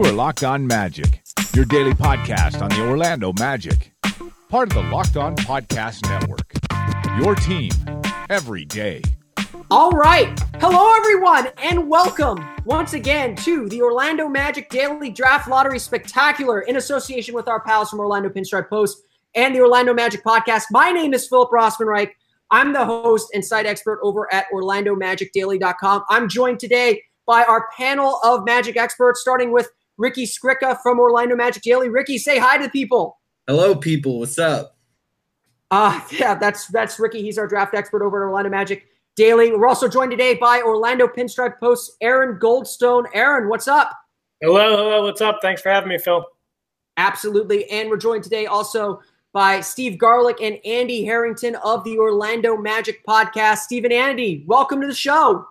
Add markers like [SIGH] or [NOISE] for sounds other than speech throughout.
You are Locked On Magic, your daily podcast on the Orlando Magic, part of the Locked On Podcast Network. Your team every day. All right. Hello, everyone, and welcome once again to the Orlando Magic Daily Draft Lottery Spectacular in association with our pals from Orlando Pinstripe Post and the Orlando Magic Podcast. My name is Philip Rossman-Reich. I'm the host and site expert over at OrlandoMagicDaily.com. I'm joined today by our panel of Magic experts, starting with Ricky Skricka from Orlando Magic Daily. Ricky, say hi to the people. Hello, people. What's up? Uh, yeah, that's that's Ricky. He's our draft expert over at Orlando Magic Daily. We're also joined today by Orlando Pinstripe Post Aaron Goldstone. Aaron, what's up? Hello, hello, what's up? Thanks for having me, Phil. Absolutely. And we're joined today also by Steve Garlick and Andy Harrington of the Orlando Magic Podcast. Steve and Andy, welcome to the show.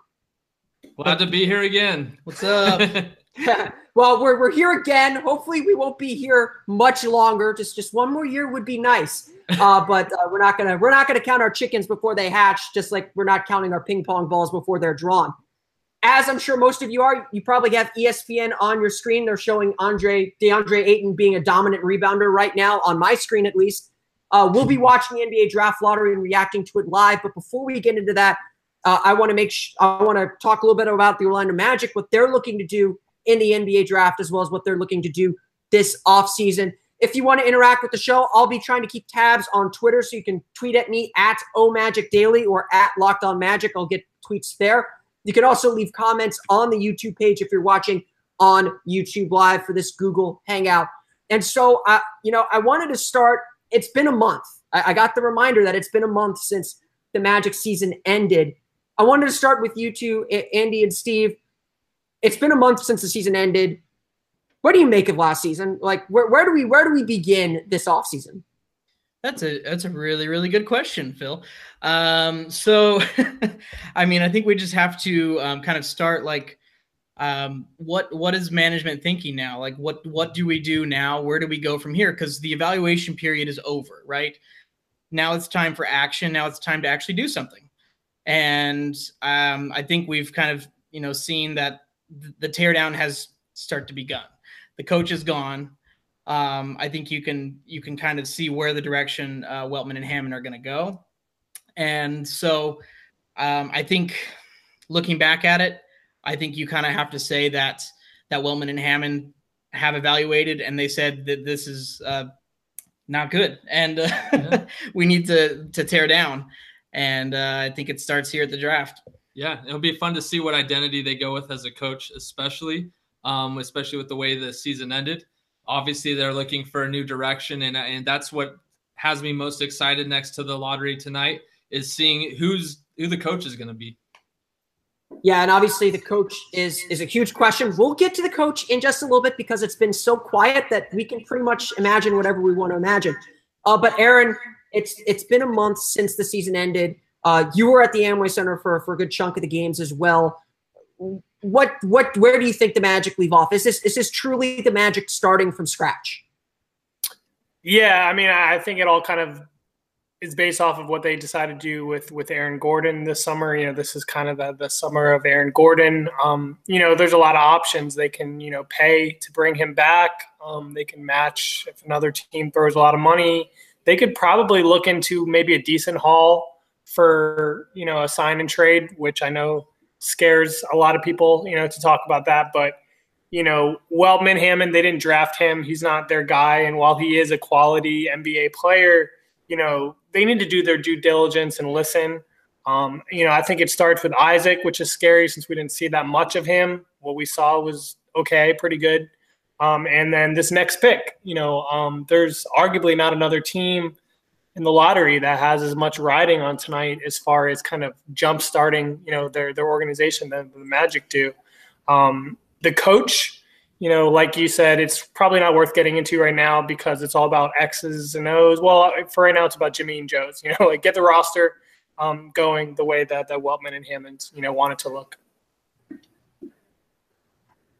Glad to be here again. What's up? [LAUGHS] [LAUGHS] well, we're, we're here again. Hopefully, we won't be here much longer. Just just one more year would be nice. [LAUGHS] Uh, but uh, we're not gonna we're not gonna count our chickens before they hatch. Just like we're not counting our ping pong balls before they're drawn. As I'm sure most of you are, you probably have ESPN on your screen. They're showing Andre DeAndre Ayton being a dominant rebounder right now on my screen, at least. Uh, we'll be watching the NBA draft lottery and reacting to it live. But before we get into that, uh, I want to make sh- I want to talk a little bit about the Orlando Magic, what they're looking to do in the NBA draft, as well as what they're looking to do this offseason. If you want to interact with the show, I'll be trying to keep tabs on Twitter, so you can tweet at me at OMagicDaily or at Locked On Magic. I'll get tweets there. You can also leave comments on the YouTube page if you're watching on YouTube Live for this Google Hangout. And so, uh, you know, I wanted to start. It's been a month. I, I got the reminder that it's been a month since the Magic season ended. I wanted to start with you two, Andy and Steve. It's been a month since the season ended. What do you make of last season? Like, where, where do we where do we begin this offseason? That's a that's a really really good question, Phil. Um, so, [LAUGHS] I mean, I think we just have to um, kind of start like, um, what what is management thinking now? Like, what what do we do now? Where do we go from here? Because the evaluation period is over, right? Now it's time for action. Now it's time to actually do something. And um, I think we've kind of you know seen that th- the teardown has start to begun. The coach is gone um, I think you can you can kind of see where the direction uh, Weltman and Hammond are going to go, and so um, I think looking back at it, I think you kind of have to say that that Weltman and Hammond have evaluated and they said that this is uh, not good and uh, yeah. [LAUGHS] we need to to tear down, and uh, I think it starts here at the draft. Yeah, it'll be fun to see what identity they go with as a coach, especially um, especially with the way the season ended. Obviously they're looking for a new direction and and that's what has me most excited next to the lottery tonight is seeing who's who the coach is going to be. Yeah and obviously the coach is is a huge question. We'll get to the coach in just a little bit because it's been so quiet that we can pretty much imagine whatever we want to imagine. Uh, but aaron it's it's been a month since the season ended uh, you were at the amway center for, for a good chunk of the games as well what what where do you think the Magic leave off? Is this is this truly the Magic starting from scratch? Yeah, I mean, I think it all kind of is based off of what they decided to do with with Aaron Gordon this summer. You know, this is kind of the, the summer of Aaron Gordon. Um, you know, there's a lot of options they can you know pay to bring him back. Um, they can match if another team throws a lot of money. They could probably look into maybe a decent haul for you know a sign and trade, which I know scares a lot of people, you know, to talk about that. But, you know, Weltman Hammond, they didn't draft him. He's not their guy. And while he is a quality NBA player, you know, they need to do their due diligence and listen. Um, you know, I think it starts with Isaac, which is scary since we didn't see that much of him. What we saw was okay, pretty good. Um, and then this next pick, you know, um, there's arguably not another team – in the lottery that has as much riding on tonight as far as kind of jump starting, you know, their their organization than the Magic do. Um, the coach, you know, like you said, it's probably not worth getting into right now because it's all about X's and O's. Well, for right now, it's about Jimmy and Joe's. [LAUGHS] You know, like get the roster um, going the way that that Weltman and Hammond, you know, want it to look.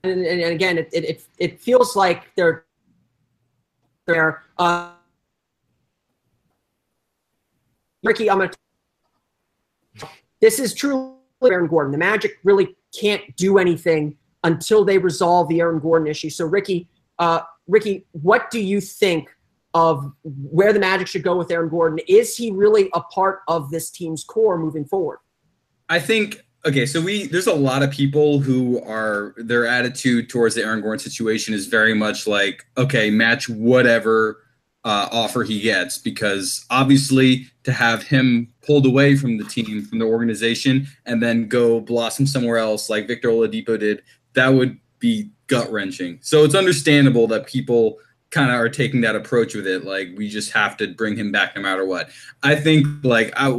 And, and again, it, it it feels like they're they're. Uh, Ricky, I'm going to. This is truly Aaron Gordon. The Magic really can't do anything until they resolve the Aaron Gordon issue. So, Ricky, uh, Ricky, what do you think of where the Magic should go with Aaron Gordon? Is he really a part of this team's core moving forward? I think okay, so we there's a lot of people who are their attitude towards the Aaron Gordon situation is very much like, okay, match whatever uh, offer he gets because obviously to have him pulled away from the team from the organization and then go blossom somewhere else like Victor Oladipo did, that would be gut wrenching. So it's understandable that people kind of are taking that approach with it like we just have to bring him back no matter what i think like i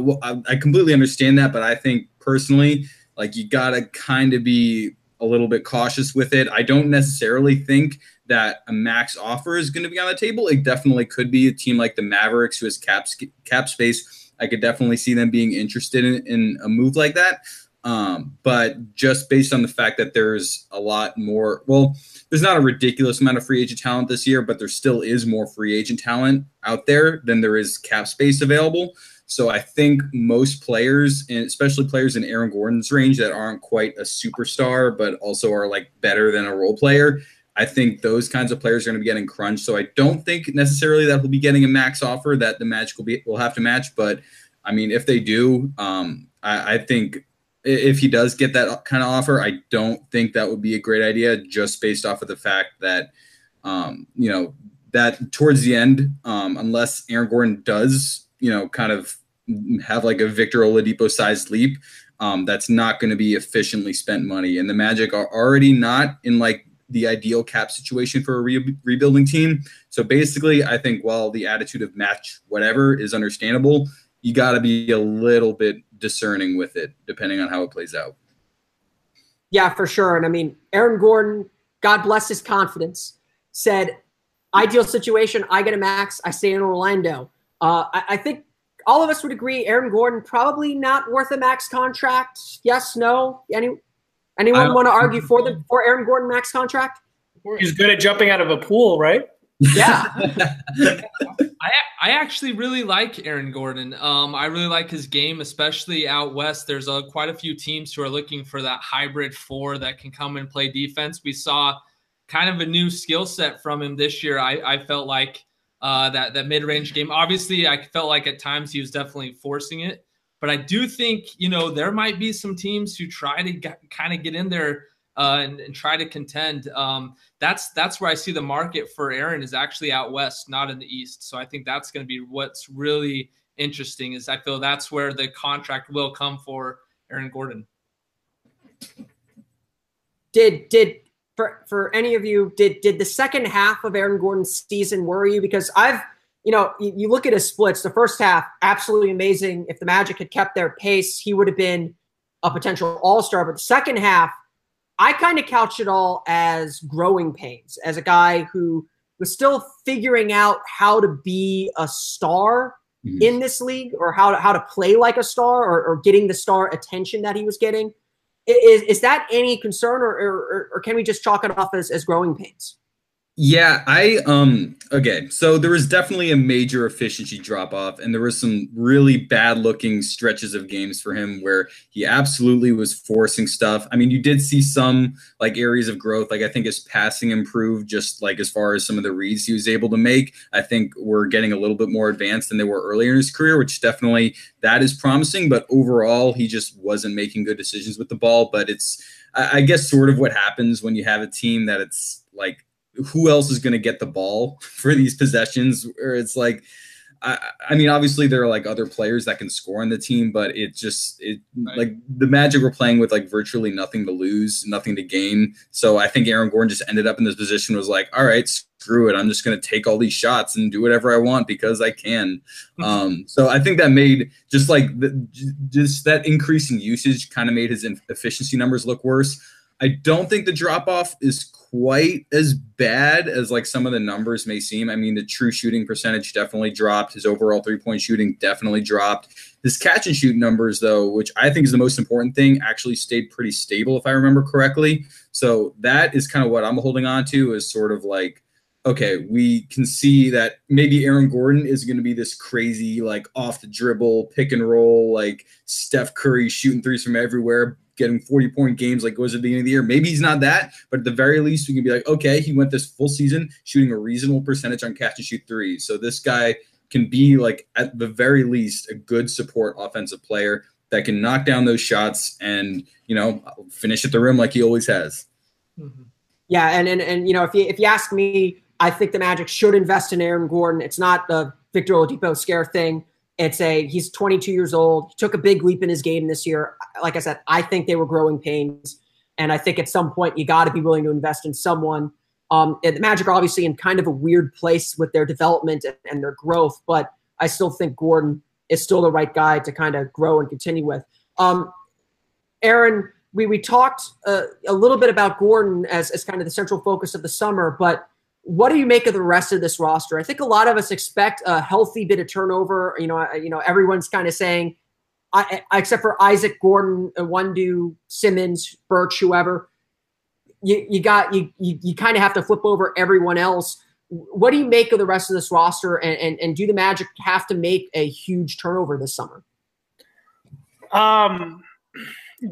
i completely understand that but i think personally like you gotta kind of be a little bit cautious with it i don't necessarily think that a max offer is going to be on the table it definitely could be a team like the mavericks who has cap cap space i could definitely see them being interested in, in a move like that um, but just based on the fact that there's a lot more, well, there's not a ridiculous amount of free agent talent this year, but there still is more free agent talent out there than there is cap space available. So I think most players, and especially players in Aaron Gordon's range that aren't quite a superstar, but also are like better than a role player, I think those kinds of players are going to be getting crunched. So I don't think necessarily that he'll be getting a max offer that the Magic will be will have to match. But I mean, if they do, um, I, I think if he does get that kind of offer, I don't think that would be a great idea just based off of the fact that, um, you know, that towards the end, um, unless Aaron Gordon does, you know, kind of have like a Victor Oladipo sized leap, um, that's not going to be efficiently spent money. And the Magic are already not in like the ideal cap situation for a re- rebuilding team. So basically, I think while the attitude of match whatever is understandable, you got to be a little bit discerning with it, depending on how it plays out. Yeah, for sure. And I mean, Aaron Gordon, God bless his confidence, said, ideal situation, I get a max, I stay in Orlando. Uh, I, I think all of us would agree Aaron Gordon probably not worth a max contract. Yes, no. Any anyone want to argue for the for Aaron Gordon max contract? He's good at jumping out of a pool, right? Yeah. [LAUGHS] I I actually really like Aaron Gordon. Um, I really like his game, especially out west. There's a, quite a few teams who are looking for that hybrid four that can come and play defense. We saw kind of a new skill set from him this year. I, I felt like uh, that that mid range game. Obviously, I felt like at times he was definitely forcing it, but I do think you know there might be some teams who try to get, kind of get in there uh, and, and, try to contend. Um, that's that's where I see the market for Aaron is actually out west, not in the east. So I think that's going to be what's really interesting. Is I feel that's where the contract will come for Aaron Gordon. Did did for for any of you did did the second half of Aaron Gordon's season worry you? Because I've you know you, you look at his splits. The first half absolutely amazing. If the Magic had kept their pace, he would have been a potential All Star. But the second half I kind of couch it all as growing pains, as a guy who was still figuring out how to be a star mm-hmm. in this league or how to, how to play like a star or, or getting the star attention that he was getting. Is, is that any concern or, or, or can we just chalk it off as, as growing pains? Yeah, I um okay, so there was definitely a major efficiency drop off and there was some really bad looking stretches of games for him where he absolutely was forcing stuff. I mean, you did see some like areas of growth, like I think his passing improved just like as far as some of the reads he was able to make. I think we're getting a little bit more advanced than they were earlier in his career, which definitely that is promising, but overall he just wasn't making good decisions with the ball, but it's I guess sort of what happens when you have a team that it's like who else is going to get the ball [LAUGHS] for these possessions? Or it's like, I, I, mean, obviously there are like other players that can score on the team, but it just it right. like the Magic were playing with like virtually nothing to lose, nothing to gain. So I think Aaron Gordon just ended up in this position was like, all right, screw it, I'm just going to take all these shots and do whatever I want because I can. Mm-hmm. Um, so I think that made just like the, just that increasing usage kind of made his efficiency numbers look worse. I don't think the drop off is quite as bad as like some of the numbers may seem. I mean, the true shooting percentage definitely dropped. His overall three point shooting definitely dropped. His catch and shoot numbers, though, which I think is the most important thing, actually stayed pretty stable, if I remember correctly. So that is kind of what I'm holding on to is sort of like, okay, we can see that maybe Aaron Gordon is going to be this crazy, like off the dribble, pick and roll, like Steph Curry shooting threes from everywhere. Getting 40 point games like was at the beginning of the year. Maybe he's not that, but at the very least, we can be like, okay, he went this full season shooting a reasonable percentage on catch and shoot threes. So this guy can be like at the very least a good support offensive player that can knock down those shots and you know finish at the rim like he always has. Mm-hmm. Yeah, and and and you know if you if you ask me, I think the Magic should invest in Aaron Gordon. It's not the Victor Oladipo scare thing. It's a he's 22 years old. He took a big leap in his game this year. Like I said, I think they were growing pains, and I think at some point you got to be willing to invest in someone. Um, the Magic are obviously in kind of a weird place with their development and, and their growth, but I still think Gordon is still the right guy to kind of grow and continue with. Um, Aaron, we we talked uh, a little bit about Gordon as as kind of the central focus of the summer, but what do you make of the rest of this roster? I think a lot of us expect a healthy bit of turnover. You know, you know, everyone's kind of saying, I, except for Isaac Gordon, uh, Wendell, Simmons, Birch, whoever. You, you got you you, you kind of have to flip over everyone else. What do you make of the rest of this roster, and, and and do the Magic have to make a huge turnover this summer? Um,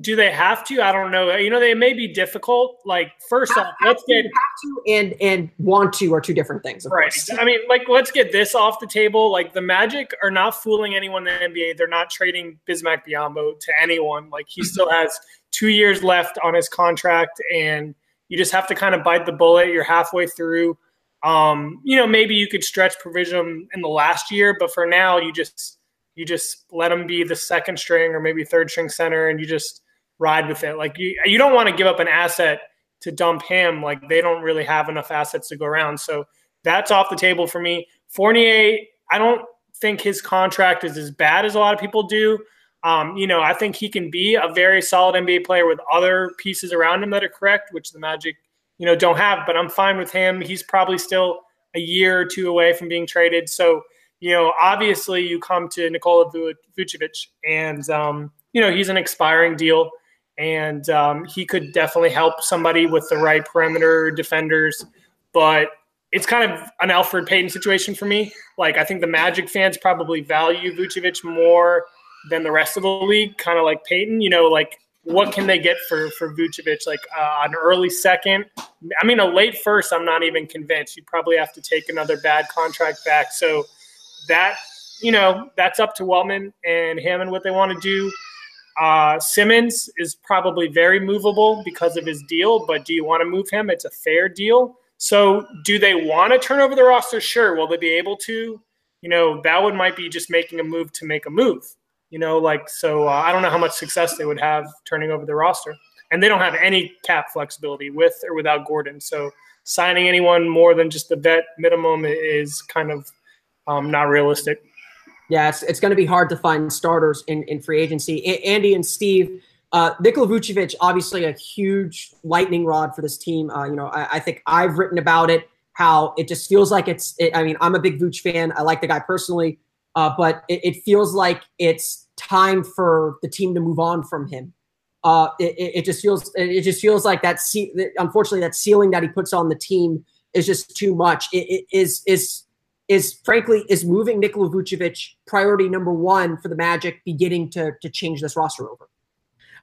do they have to? I don't know. You know, they may be difficult. Like first have, off, let's get have to and and want to are two different things. right. Course. I mean, like let's get this off the table. Like the Magic are not fooling anyone in the NBA. They're not trading Bismack Biyombo to anyone. Like he still has two years left on his contract, and you just have to kind of bite the bullet. You're halfway through. Um, you know, maybe you could stretch provision in the last year, but for now, you just you just let him be the second string or maybe third string center and you just ride with it. Like you, you don't want to give up an asset to dump him. Like they don't really have enough assets to go around. So that's off the table for me. Fournier, I don't think his contract is as bad as a lot of people do. Um, you know, I think he can be a very solid NBA player with other pieces around him that are correct, which the Magic, you know, don't have. But I'm fine with him. He's probably still a year or two away from being traded. So you know, obviously you come to Nikola Vucevic, and um, you know he's an expiring deal, and um, he could definitely help somebody with the right perimeter defenders, but it's kind of an Elfrid Payton situation for me. Like I think the Magic fans probably value Vucevic more than the rest of the league, kind of like Payton. You know, like what can they get for for Vucevic? Like uh, an early second. I mean, a late first. I'm not even convinced. You probably have to take another bad contract back. So that you know that's up to Weltman and Hammond what they want to do. Uh, Simmons is probably very movable because of his deal, but do you want to move him? It's a fair deal. So, do they want to turn over the roster? Sure. Will they be able to? You know, that would might be just making a move to make a move. You know, like so. Uh, I don't know how much success they would have turning over the roster, and they don't have any cap flexibility with or without Gordon. So, signing anyone more than just the vet minimum is kind of um, not realistic. Yeah, it's, it's going to be hard to find starters in, in free agency. A- Andy and Steve, uh, Nikola Vucevic, obviously a huge lightning rod for this team. Uh, you know, I, I, think I've written about it, how it just feels like it's, it, I mean, I'm a big Vooch fan. I like the guy personally, uh, but it, it, feels like it's time for the team to move on from him. Uh, it, it, just feels, it just feels like that, ce- unfortunately, that ceiling that he puts on the team is just too much. It, it is, is, is frankly is moving Nikola Vucevic priority number one for the Magic beginning to to change this roster over?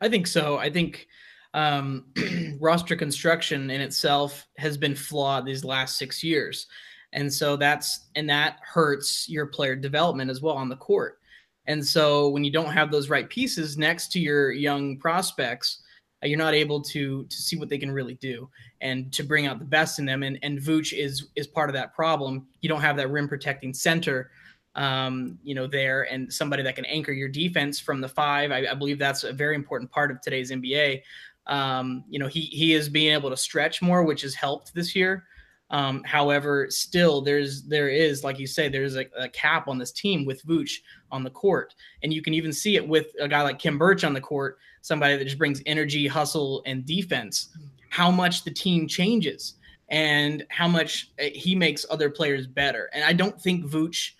I think so. I think um, [CLEARS THROAT] roster construction in itself has been flawed these last six years, and so that's and that hurts your player development as well on the court. And so when you don't have those right pieces next to your young prospects, uh, you're not able to to see what they can really do and to bring out the best in them. And and Vooch is is part of that problem. You don't have that rim protecting center, um, you know, there and somebody that can anchor your defense from the five. I, I believe that's a very important part of today's NBA. Um, you know, he he is being able to stretch more, which has helped this year. Um, however, still there's there is like you say there's a, a, cap on this team with Vooch on the court, and you can even see it with a guy like Khem Birch on the court, somebody that just brings energy, hustle, and defense. How much the team changes and how much uh, he makes other players better. And I don't think Vooch,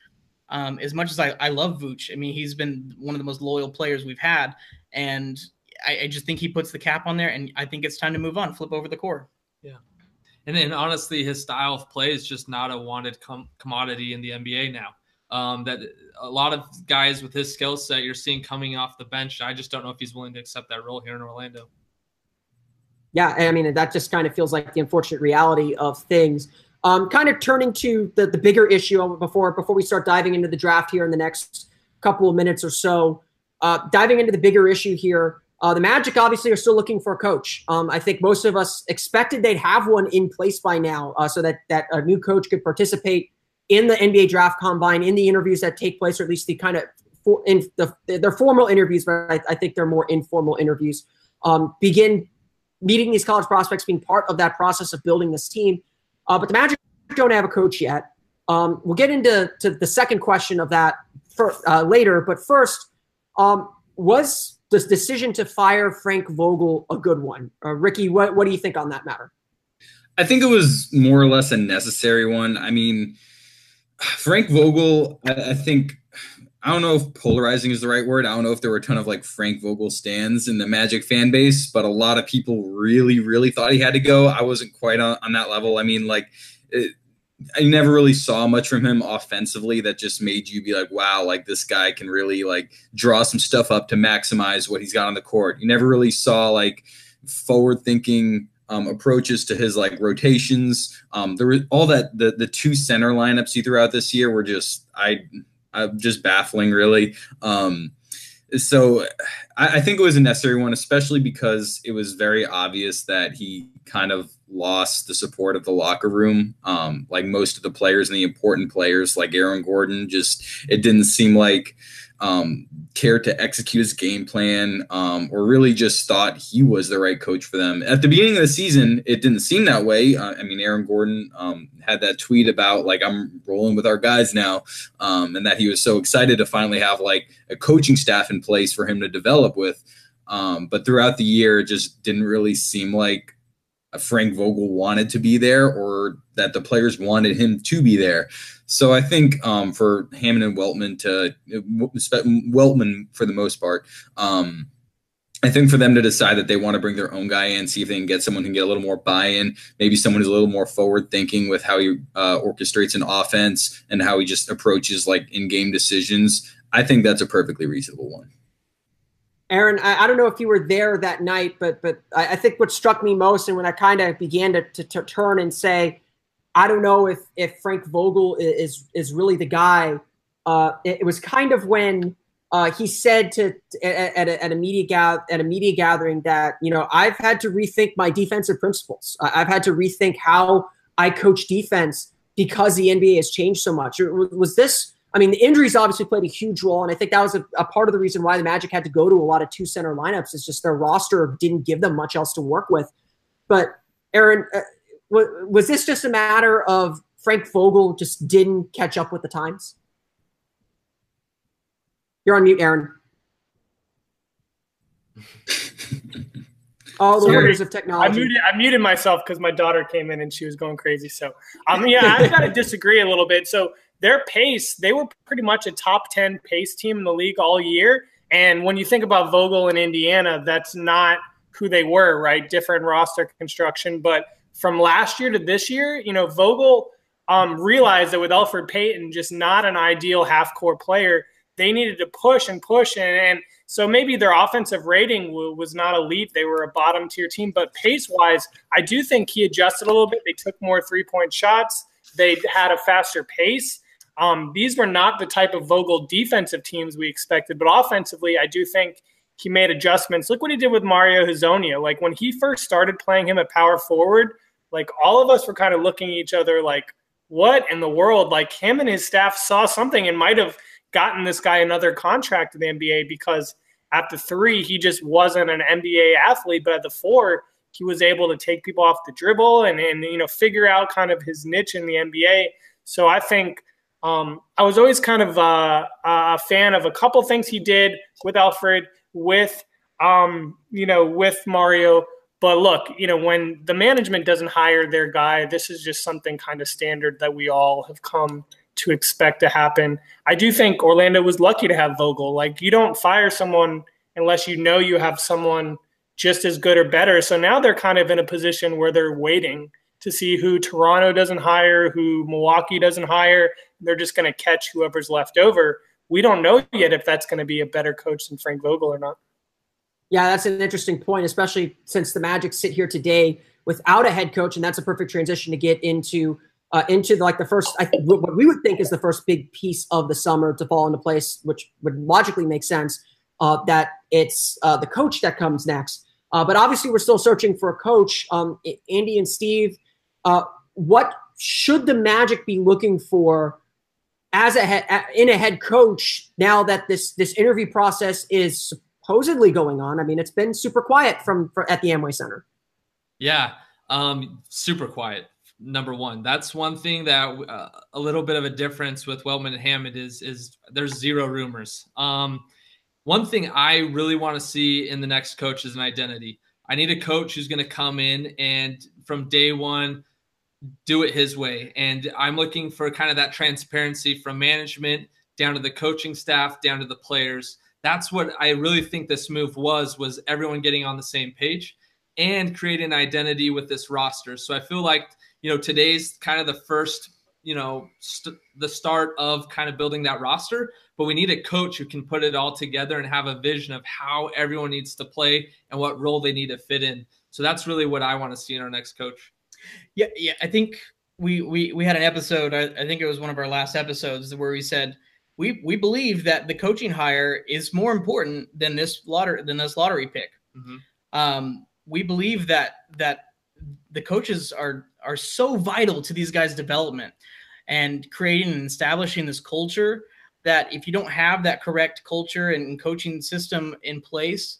um, as much as I, I love Vooch, I mean he's been one of the most loyal players we've had, and I, I just think he puts the cap on there, and I think it's time to move on, flip over the core. Yeah. And then honestly, his style of play is just not a wanted com- commodity in the NBA now. Um, that a lot of guys with his skill set you're seeing coming off the bench. I just don't know if he's willing to accept that role here in Orlando. Yeah, I mean that just kind of feels like the unfortunate reality of things. Um, kind of turning to the the bigger issue before before we start diving into the draft here in the next couple of minutes or so. Uh, diving into the bigger issue here, uh, the Magic obviously are still looking for a coach. Um, I think most of us expected they'd have one in place by now, uh, so that that a new coach could participate in the NBA draft combine, in the interviews that take place, or at least the kind of for, in the they're formal interviews, but I, I think they're more informal interviews. Um, begin meeting these college prospects, being part of that process of building this team. Uh, but the Magic don't have a coach yet. Um, we'll get into to the second question of that for, uh, later. But first, um, was the decision to fire Frank Vogel a good one? Uh, Ricky, what, what do you think on that matter? I think it was more or less a necessary one. I mean, Frank Vogel, I, I, think I don't know if polarizing is the right word. I don't know if there were a ton of like Frank Vogel stands in the Magic fan base, but a lot of people really, really thought he had to go. I wasn't quite on, on that level. I mean, like, it, I never really saw much from him offensively that just made you be like, wow, like this guy can really like draw some stuff up to maximize what he's got on the court. You never really saw like forward thinking um, approaches to his like rotations. Um, there was all that the the two center lineups he threw out this year were just I, I'm just baffling really. Um, so I, I, think it was a necessary one, especially because it was very obvious that he kind of lost the support of the locker room. Um, like most of the players and the important players, like Aaron Gordon, just it didn't seem like um, cared to execute his game plan um, or really just thought he was the right coach for them. At the beginning of the season, it didn't seem that way. Uh, I mean, Aaron Gordon um, had that tweet about like I'm rolling with our guys now, um, and that he was so excited to finally have like a coaching staff in place for him to develop with. Um, but throughout the year, it just didn't really seem like Frank Vogel wanted to be there or that the players wanted him to be there. So I think um, for Hammond and Weltman to Weltman for the most part, um, I think for them to decide that they want to bring their own guy in, see if they can get someone who can get a little more buy-in, maybe someone who's a little more forward thinking with how he uh, orchestrates an offense and how he just approaches like in-game decisions. I think that's a perfectly reasonable one. Aaron, I, I, don't know if you were there that night, but but I, I think what struck me most, and when I kind of began to, to, to, turn and say, I don't know if if Frank Vogel is is really the guy. Uh, it, it, was kind of when uh, he said to, to at, a, at a media ga- at a media gathering that you know I've had to rethink my defensive principles. I've had to rethink how I coach defense because the NBA has changed so much. Was this? I mean, the injuries obviously played a huge role, and I think that was a, a, part of the reason why the Magic had to go to a lot of two center lineups. Is just their roster didn't give them much else to work with. But Aaron, uh, was this just a matter of Frank Vogel just didn't catch up with the times? You're on mute, Aaron. [LAUGHS] All the wonders of technology. I muted, I muted myself because my daughter came in and she was going crazy. So, um, yeah, I've got to disagree a little bit. So, their pace, they were pretty much a top 10 pace team in the league all year. And when you think about Vogel in Indiana, that's not who they were, right? Different roster construction. But from last year to this year, you know, Vogel um, realized that with Elfrid Payton, just not an ideal half court player, they needed to push and push. And, and so maybe their offensive rating w- was not elite. They were a bottom tier team. But pace wise, I do think he adjusted a little bit. They took more three point shots, they had a faster pace. Um, these were not the type of Vogel defensive teams we expected. But offensively, I do think he made adjustments. Look what he did with Mario Hezonja. Like when he first started playing him at power forward, like all of us were kind of looking at each other like, what in the world? Like him and his staff saw something and might have gotten this guy another contract in the NBA because at the three, he just wasn't an NBA athlete, but at the four, he was able to take people off the dribble and, and you know figure out kind of his niche in the NBA. So I think um, I was always kind of uh, a fan of a couple things he did with Elfrid, with um, you know, with Mario. But look, you know, when the management doesn't hire their guy, this is just something kind of standard that we all have come to expect to happen. I do think Orlando was lucky to have Vogel. Like, you don't fire someone unless you know you have someone just as good or better. So now they're kind of in a position where they're waiting to see who Toronto doesn't hire, who Milwaukee doesn't hire. They're just going to catch whoever's left over. We don't know yet if that's going to be a better coach than Frank Vogel or not. Yeah, that's an interesting point, especially since the Magic sit here today without a head coach, and that's a perfect transition to get into uh, into the, like the first. I think what we would think is the first big piece of the summer to fall into place, which would logically make sense. Uh, that it's uh, the coach that comes next, uh, but obviously we're still searching for a coach. Um, Andy and Steve, uh, what should the Magic be looking for as a head, in a head coach now that this this interview process is supposedly going on. I mean, it's been super quiet from, at the Amway Center. Yeah, um, super quiet. Number one, that's one thing that uh, a little bit of a difference with Weltman and Hammond is is there's zero rumors. Um, one thing I really want to see in the next coach is an identity. I need a coach who's going to come in and from day one do it his way. And I'm looking for kind of that transparency from management down to the coaching staff, down to the players that's what I really think this move was was everyone getting on the same page and creating an identity with this roster. So I feel like, you know, today's kind of the first, you know, st- the start of kind of building that roster, but we need a coach who can put it all together and have a vision of how everyone needs to play and what role they need to fit in. So that's really what I want to see in our next coach. Yeah, yeah, I think we we we had an episode. I, I think it was one of our last episodes where we said we we believe that the coaching hire is more important than this lottery than this lottery pick. Mm-hmm. Um, we believe that that the coaches are are so vital to these guys' development and creating and establishing this culture that if you don't have that correct culture and coaching system in place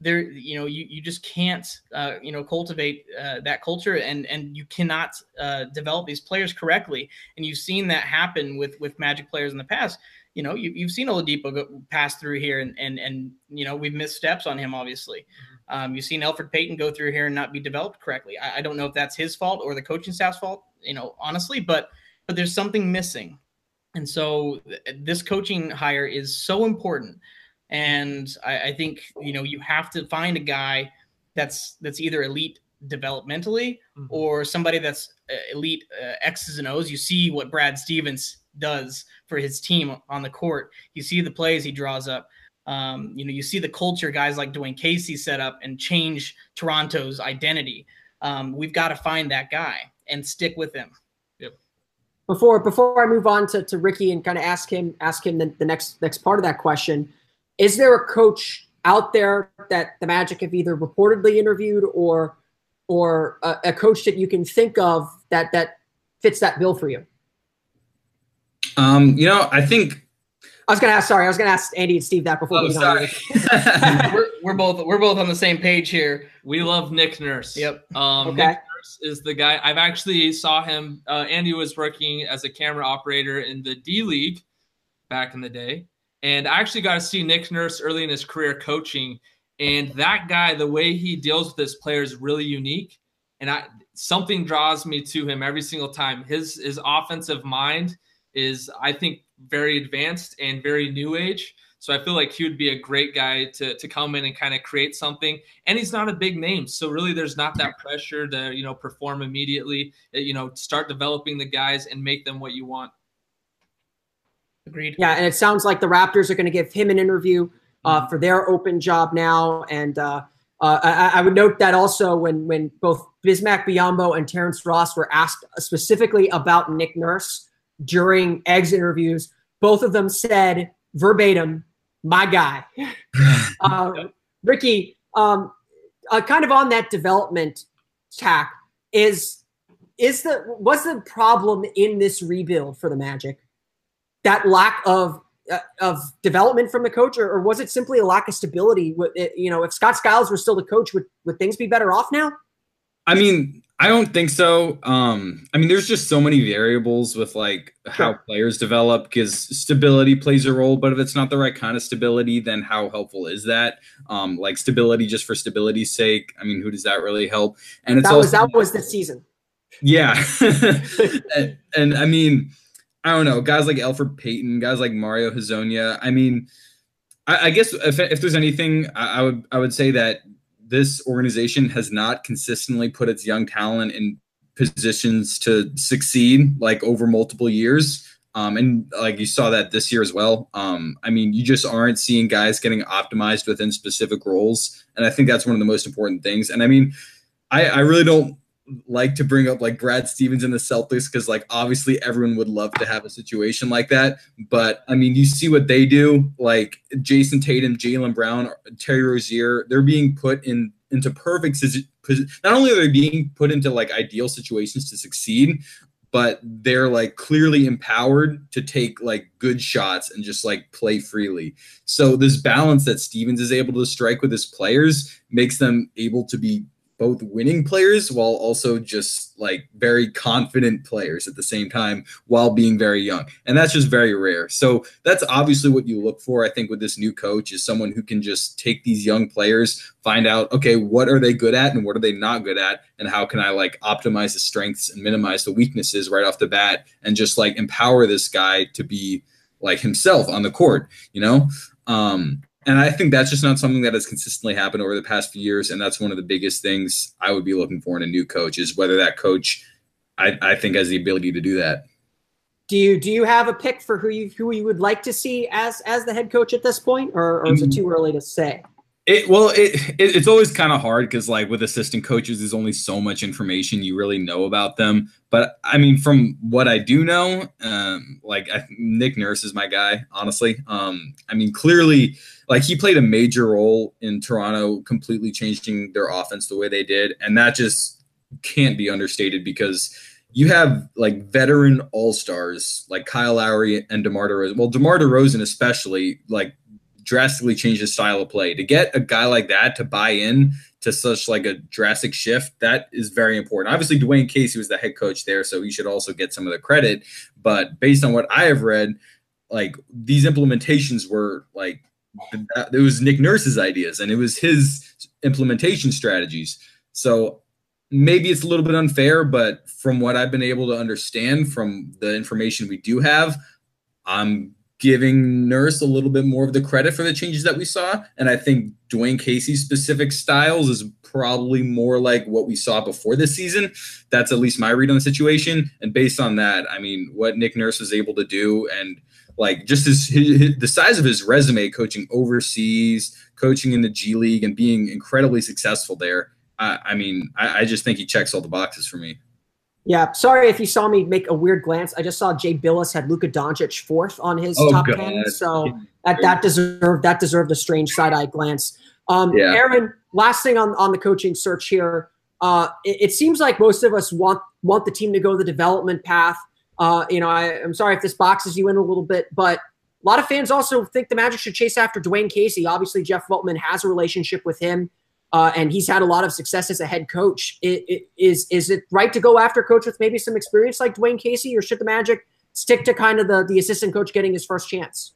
there you know you, you just can't uh, you know cultivate uh, that culture and and you cannot uh, develop these players correctly. And you've seen that happen with with magic players in the past. You know you, you've seen oladipo go, pass through here and and and you know we've missed steps on him obviously. Mm-hmm. um, you've seen Elfrid Payton go through here and not be developed correctly. I, I don't know if that's his fault or the coaching staff's fault you know honestly but but there's something missing. And so th- this coaching hire is so important and I, I think you know you have to find a guy that's that's either elite developmentally mm-hmm. or somebody that's uh, elite uh, X's and O's. You see what Brad Stevens does for his team on the court. You see the plays he draws up. Um, you know, you see the culture guys like Dwane Casey set up and change Toronto's identity. Um, we've got to find that guy and stick with him. Yep. Before before I move on to, to Ricky and kind of ask him ask him the, the next next part of that question, is there a coach out there that the Magic have either reportedly interviewed or or a, a coach that you can think of that that fits that bill for you? Um, you know, I think I was gonna ask. Sorry, I was gonna ask Andy and Steve that before. Oh, sorry. [LAUGHS] we're, we're, both we're both on the same page here. We love Nick Nurse. Yep. Um, okay. Nick Nurse is the guy. I've actually saw him. Uh, Andy was working as a camera operator in the D League back in the day, and I actually got to see Nick Nurse early in his career coaching. And that guy, the way he deals with his players, is really unique. And I something draws me to him every single time. His his offensive mind is, I think, very advanced and very new age. So I feel like he would be a great guy to, to come in and kind of create something. And he's not a big name. So really there's not that pressure to, you know, perform immediately, you know, start developing the guys and make them what you want. Agreed. Yeah, and it sounds like the Raptors are going to give him an interview uh, mm-hmm. for their open job now. And uh, uh, I, I, would note that also when when both Bismack Biyombo and Terrence Ross were asked specifically about Nick Nurse during Eggs interviews, both of them said verbatim, "My guy." [LAUGHS] uh, Ricky, um, uh, kind of on that development tack is is the what's the problem in this rebuild for the Magic? That lack of uh, of development from the coach, or, or, was it simply a lack of stability? You know, if Scott Skiles were still the coach, would would things be better off now? I mean, I don't think so. Um, I mean, there's just so many variables with like how sure. players develop because stability plays a role, but if it's not the right kind of stability, then how helpful is that? Um, like stability just for stability's sake. I mean, who does that really help? And it's that was that was the season. Yeah, [LAUGHS] and, and I mean I don't know, guys like Elfrid Payton, guys like Mario Hezonja. I mean, I, I guess if, if there's anything, I, I would I would say that this organization has not consistently put its young talent in positions to succeed like over multiple years. Um, and like you saw that this year as well. Um, I mean, you just aren't seeing guys getting optimized within specific roles. And I think that's one of the most important things. And I mean, I, I really don't like to bring up like Brad Stevens and the Celtics because like obviously everyone would love to have a situation like that. But I mean, you see what they do, like Jayson Tatum, Jaylen Brown, Terry Rozier, they're being put in into perfect not only are they being put into like ideal situations to succeed, but they're like clearly empowered to take like good shots and just like play freely. So this balance that Stevens is able to strike with his players makes them able to be both winning players while also just like very confident players at the same time while being very young. And that's just very rare. So that's obviously what you look for, I think, with this new coach is someone who can just take these young players, find out, okay, what are they good at and what are they not good at? And how can I like optimize the strengths and minimize the weaknesses right off the bat and just like empower this guy to be like himself on the court, you know? Um, and I think that's just not something that has consistently happened over the past few years. And that's one of the biggest things I would be looking for in a new coach is whether that coach, I, I think, has the ability to do that. Do you do you have a pick for who you who you would like to see as as the head coach at this point, or, or is it too early to say? It, well, it, it it's always kind of hard because like with assistant coaches, there's only so much information you really know about them. But I mean, from what I do know, um, like I, Nick Nurse is my guy. Honestly, um, I mean, clearly, like he played a major role in Toronto, completely changing their offense the way they did, and that just can't be understated because you have like veteran all stars like Kyle Lowry and DeMar DeRozan. Well, DeMar DeRozan especially, like drastically change his style of play. To get a guy like that to buy in to such like a drastic shift, that is very important. Obviously, Dwane Casey was the head coach there, so he should also get some of the credit. But based on what I have read, like these implementations were like it was Nick Nurse's ideas and it was his implementation strategies. So maybe it's a little bit unfair, but from what I've been able to understand from the information we do have, I'm giving Nurse a little bit more of the credit for the changes that we saw. And I think Dwane Casey's specific styles is probably more like what we saw before this season. That's at least my read on the situation. And based on that, I mean, what Nick Nurse was able to do and like just his, his, his the size of his resume coaching overseas, coaching in the G League, and being incredibly successful there. I, I mean, I, I just think he checks all the boxes for me. Yeah, sorry if you saw me make a weird glance. I just saw Jay Bilas had Luka Doncic fourth on his oh, top God. ten, so that that deserved that deserved a strange side eye glance. Um, yeah. Aaron, last thing on on the coaching search here. Uh, it, it, seems like most of us want want the team to go the development path. Uh, you know, I, I'm sorry if this boxes you in a little bit, but a lot of fans also think the Magic should chase after Dwane Casey. Obviously, Jeff Weltman has a relationship with him uh, and he's had a lot of success as a head coach. It, it, is is it right to go after a coach with maybe some experience like Dwane Casey, or should the Magic stick to kind of the the assistant coach getting his first chance?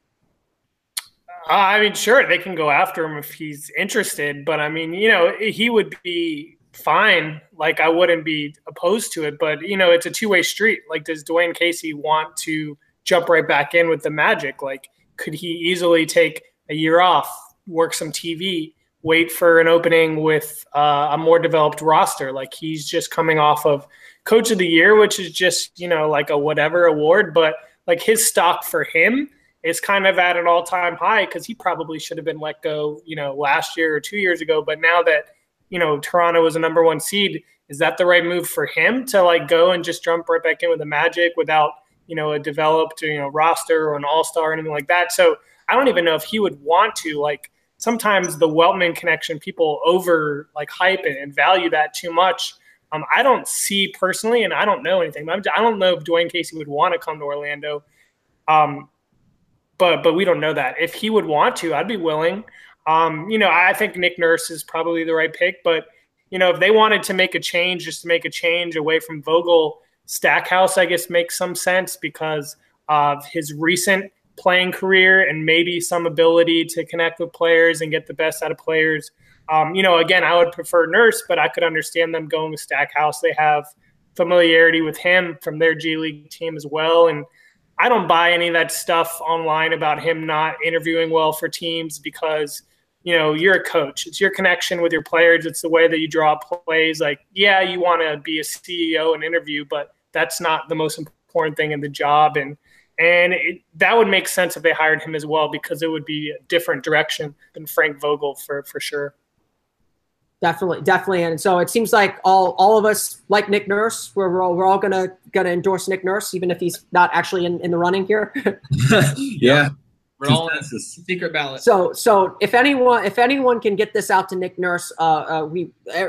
Uh, I mean, sure, they can go after him if he's interested, but I mean, you know, he would be fine. Like I wouldn't be opposed to it, but you know, it's a two way street. Like, does Dwane Casey want to jump right back in with the Magic? Like, could he easily take a year off, work some TV? wait for an opening with uh, a more developed roster. Like he's just coming off of Coach of the Year, which is just you know like a whatever award, but like his stock for him is kind of at an all time high because he probably should have been let go, you know, last year or two years ago. But now that you know Toronto was a number one seed, is that the right move for him to like go and just jump right back in with the Magic without you know a developed you know roster or an All Star or anything like that? So I don't even know if he would want to like sometimes the Weltman connection, people over like hype and, value that too much. Um, I don't see personally, and I don't know anything. But I don't know if Dwane Casey would want to come to Orlando. Um, but but we don't know that. If he would want to, I'd be willing. Um, you know, I think Nick Nurse is probably the right pick. But you know, if they wanted to make a change, just to make a change away from Vogel, Stackhouse, I guess makes some sense because of his recent playing career and maybe some ability to connect with players and get the best out of players. Um, you know, again, I would prefer Nurse, but I could understand them going with Stackhouse. They have familiarity with him from their G League team as well. And I don't buy any of that stuff online about him not interviewing well for teams because, you know, you're a coach. It's your connection with your players. It's the way that you draw plays. Like, yeah, you want to be a CEO and interview, but that's not the most important thing in the job. And And it, that would make sense if they hired him as well because it would be a different direction than Frank Vogel for for sure. Definitely, definitely, and so it seems like all all of us like Nick Nurse. We're we're all, we're all gonna gonna endorse Nick Nurse, even if he's not actually in, in the running here. [LAUGHS] [LAUGHS] yeah, we're all secret ballot. So so if anyone if anyone can get this out to Nick Nurse, uh, uh we uh,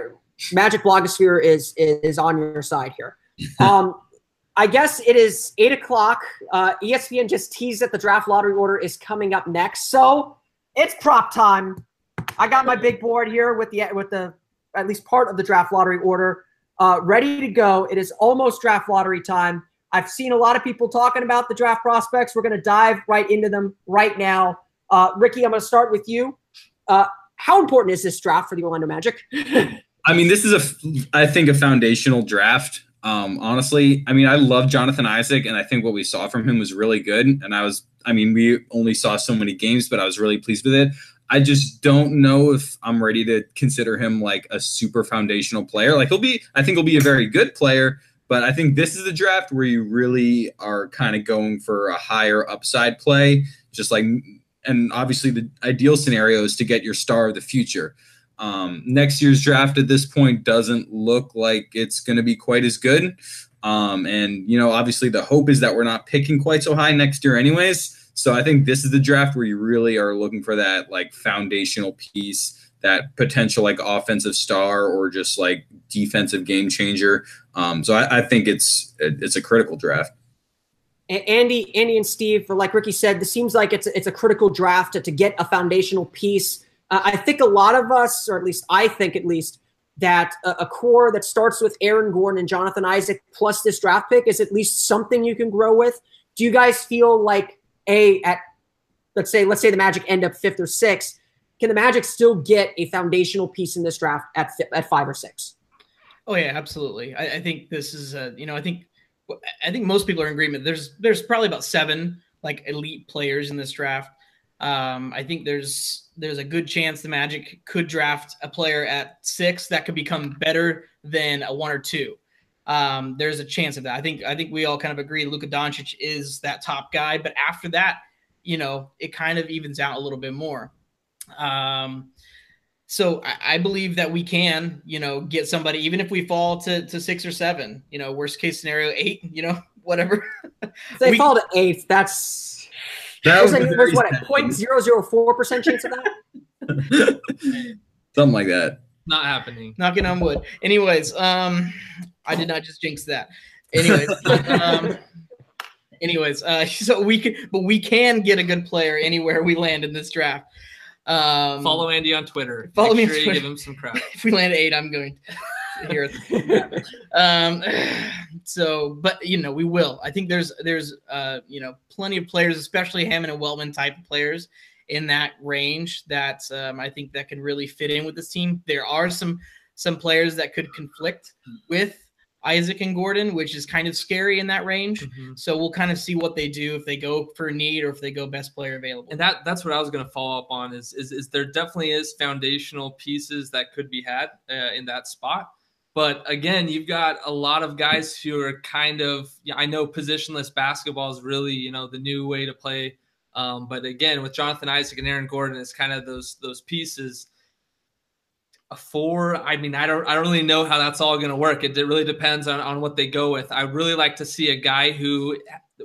Magic Blogosphere is, is is on your side here. [LAUGHS] Um, I guess it is eight o'clock. Uh, ESPN just teased that the draft lottery order is coming up next, so it's prop time. I got my big board here with the with the at least part of the draft lottery order uh, ready to go. It is almost draft lottery time. I've seen a lot of people talking about the draft prospects. We're going to dive right into them right now. Uh, Ricky, I'm going to start with you. Uh, how important is this draft for the Orlando Magic? [LAUGHS] I mean, this is a, I think, a foundational draft. Um, honestly, I mean, I love Jonathan Isaac, and I think what we saw from him was really good. And I was, I mean, we only saw so many games, but I was really pleased with it. I just don't know if I'm ready to consider him like a super foundational player. Like he'll be, I think he'll be a very good player, but I think this is a draft where you really are kind of going for a higher upside play, just like, and obviously the ideal scenario is to get your star of the future. Um, next year's draft at this point doesn't look like it's going to be quite as good. Um, and, you know, obviously the hope is that we're not picking quite so high next year, anyways. So I think this is the draft where you really are looking for that like foundational piece, that potential like offensive star or just like defensive game changer. Um, so I, I think it's it's a critical draft. Andy, Andy, and Steve, for like Ricky said, this seems like it's it's a critical draft to, to get a foundational piece. Uh, I think a lot of us, or at least I think at least, that a, a, core that starts with Aaron Gordon and Jonathan Isaac plus this draft pick is at least something you can grow with. Do you guys feel like a at let's say let's say the Magic end up fifth or sixth, can the Magic still get a foundational piece in this draft at at five or six? Oh yeah, absolutely. I, I think this is a, you know I think I think most people are in agreement. There's there's probably about seven like elite players in this draft. Um, I think there's there's a good chance the Magic could draft a player at six that could become better than a one or two um, there's a chance of that. I think I think we all kind of agree Luka Doncic is that top guy, but after that, you know, it kind of evens out a little bit more. Um, so I, I, believe that we can, you know, get somebody even if we fall to, to six or seven. You know, worst case scenario eight. You know, [LAUGHS] whatever. they we, fall to eight. That's that was, like, there's what a point zero zero four percent chance of that. [LAUGHS] Something like that. Not happening. Knocking on wood. Anyways, um, I did not just jinx that. Anyways, [LAUGHS] um, anyways, uh, so we can, but we can get a good player anywhere we land in this draft. Um, follow Andy on Twitter. [LAUGHS] Follow Make me. Sure give him some crap. [LAUGHS] if we land eight, I'm going to hear. [LAUGHS] um, [SIGHS] so, but you know, we will. I think there's there's uh, you know plenty of players, especially Hammond and Weltman type of players in that range that um, I think that can really fit in with this team. There are some some players that could conflict with Isaac and Gordon, which is kind of scary in that range. Mm-hmm. So we'll kind of see what they do if they go for need or if they go best player available. And that that's what I was going to follow up on is, is is there definitely is foundational pieces that could be had uh, in that spot. But again, you've got a lot of guys who are kind of yeah, I know positionless basketball is really you know the new way to play. Um, but again, with Jonathan Isaac and Aaron Gordon, it's kind of those those pieces a four. I mean, I don't I don't really know how that's all going to work. It, it really depends on, on what they go with. I really like to see a guy who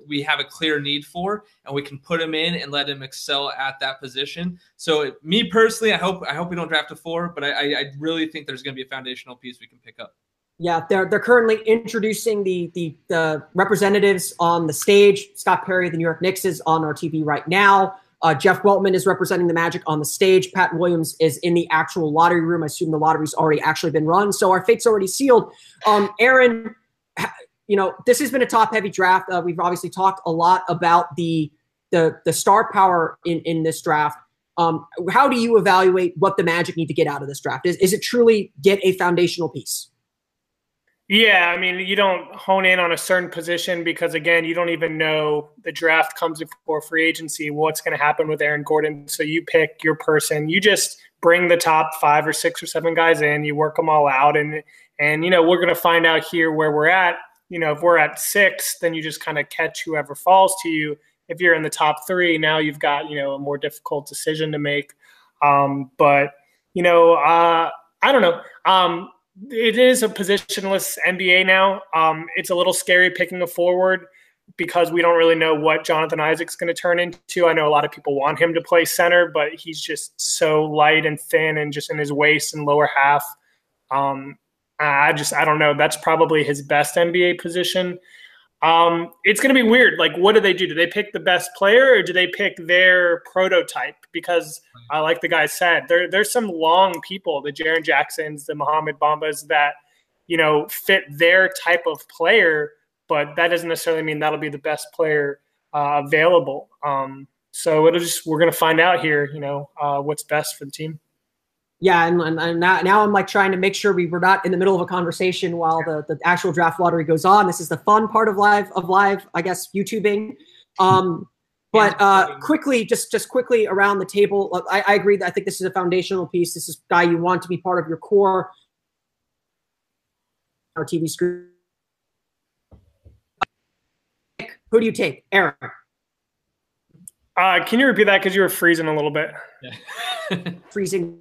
we have a clear need for and we can put him in and let him excel at that position. So me personally, I hope I hope we don't draft a four, but I, I really think there's going to be a foundational piece we can pick up. Yeah, they're they're currently introducing the the, the representatives on the stage. Scott Perry, the New York Knicks, is on our TV right now. Uh, Jeff Weltman is representing the Magic on the stage. Pat Williams is in the actual lottery room. I assume the lottery's already actually been run, so our fate's already sealed. Um, Aaron, you know this has been a top-heavy draft. Uh, we've obviously talked a lot about the the the star power in in this draft. Um, how do you evaluate what the Magic need to get out of this draft? Is is it truly get a foundational piece? Yeah, I mean, you don't hone in on a certain position because, again, you don't even know the draft comes before free agency, what's going to happen with Aaron Gordon. So you pick your person. You just bring the top five or six or seven guys in. You work them all out, and and you know we're going to find out here where we're at you know, if we're at six, then you just kind of catch whoever falls to you. If you're in the top three, now you've got, you know, a more difficult decision to make. Um, but, you know, uh, I don't know. Um, it is a positionless NBA now. Um, it's a little scary picking a forward because we don't really know what Jonathan Isaac's going to turn into. I know a lot of people want him to play center, but he's just so light and thin and just in his waist and lower half. Um, I just I don't know. That's probably his best NBA position. Um, it's going to be weird. Like, what do they do? Do they pick the best player or do they pick their prototype? Because uh, like the guy said, there there's some long people, the Jaren Jacksons, the Mohamed Bambas, that you know fit their type of player, but that doesn't necessarily mean that'll be the best player uh, available. Um, so it'll just we're going to find out here. You know uh, what's best for the team yeah, and, and, and now, now, I'm like trying to make sure we were not in the middle of a conversation while the, the actual draft lottery goes on. This is the fun part of live of live, I guess, YouTubing. Um, [LAUGHS] but uh, quickly, just just quickly around the table, I, I agree that I think this is a foundational piece. This is a guy you want to be part of your core. Our TV screen. Who do you take, Aaron? Uh, can you repeat that because you were freezing a little bit? Yeah. [LAUGHS] freezing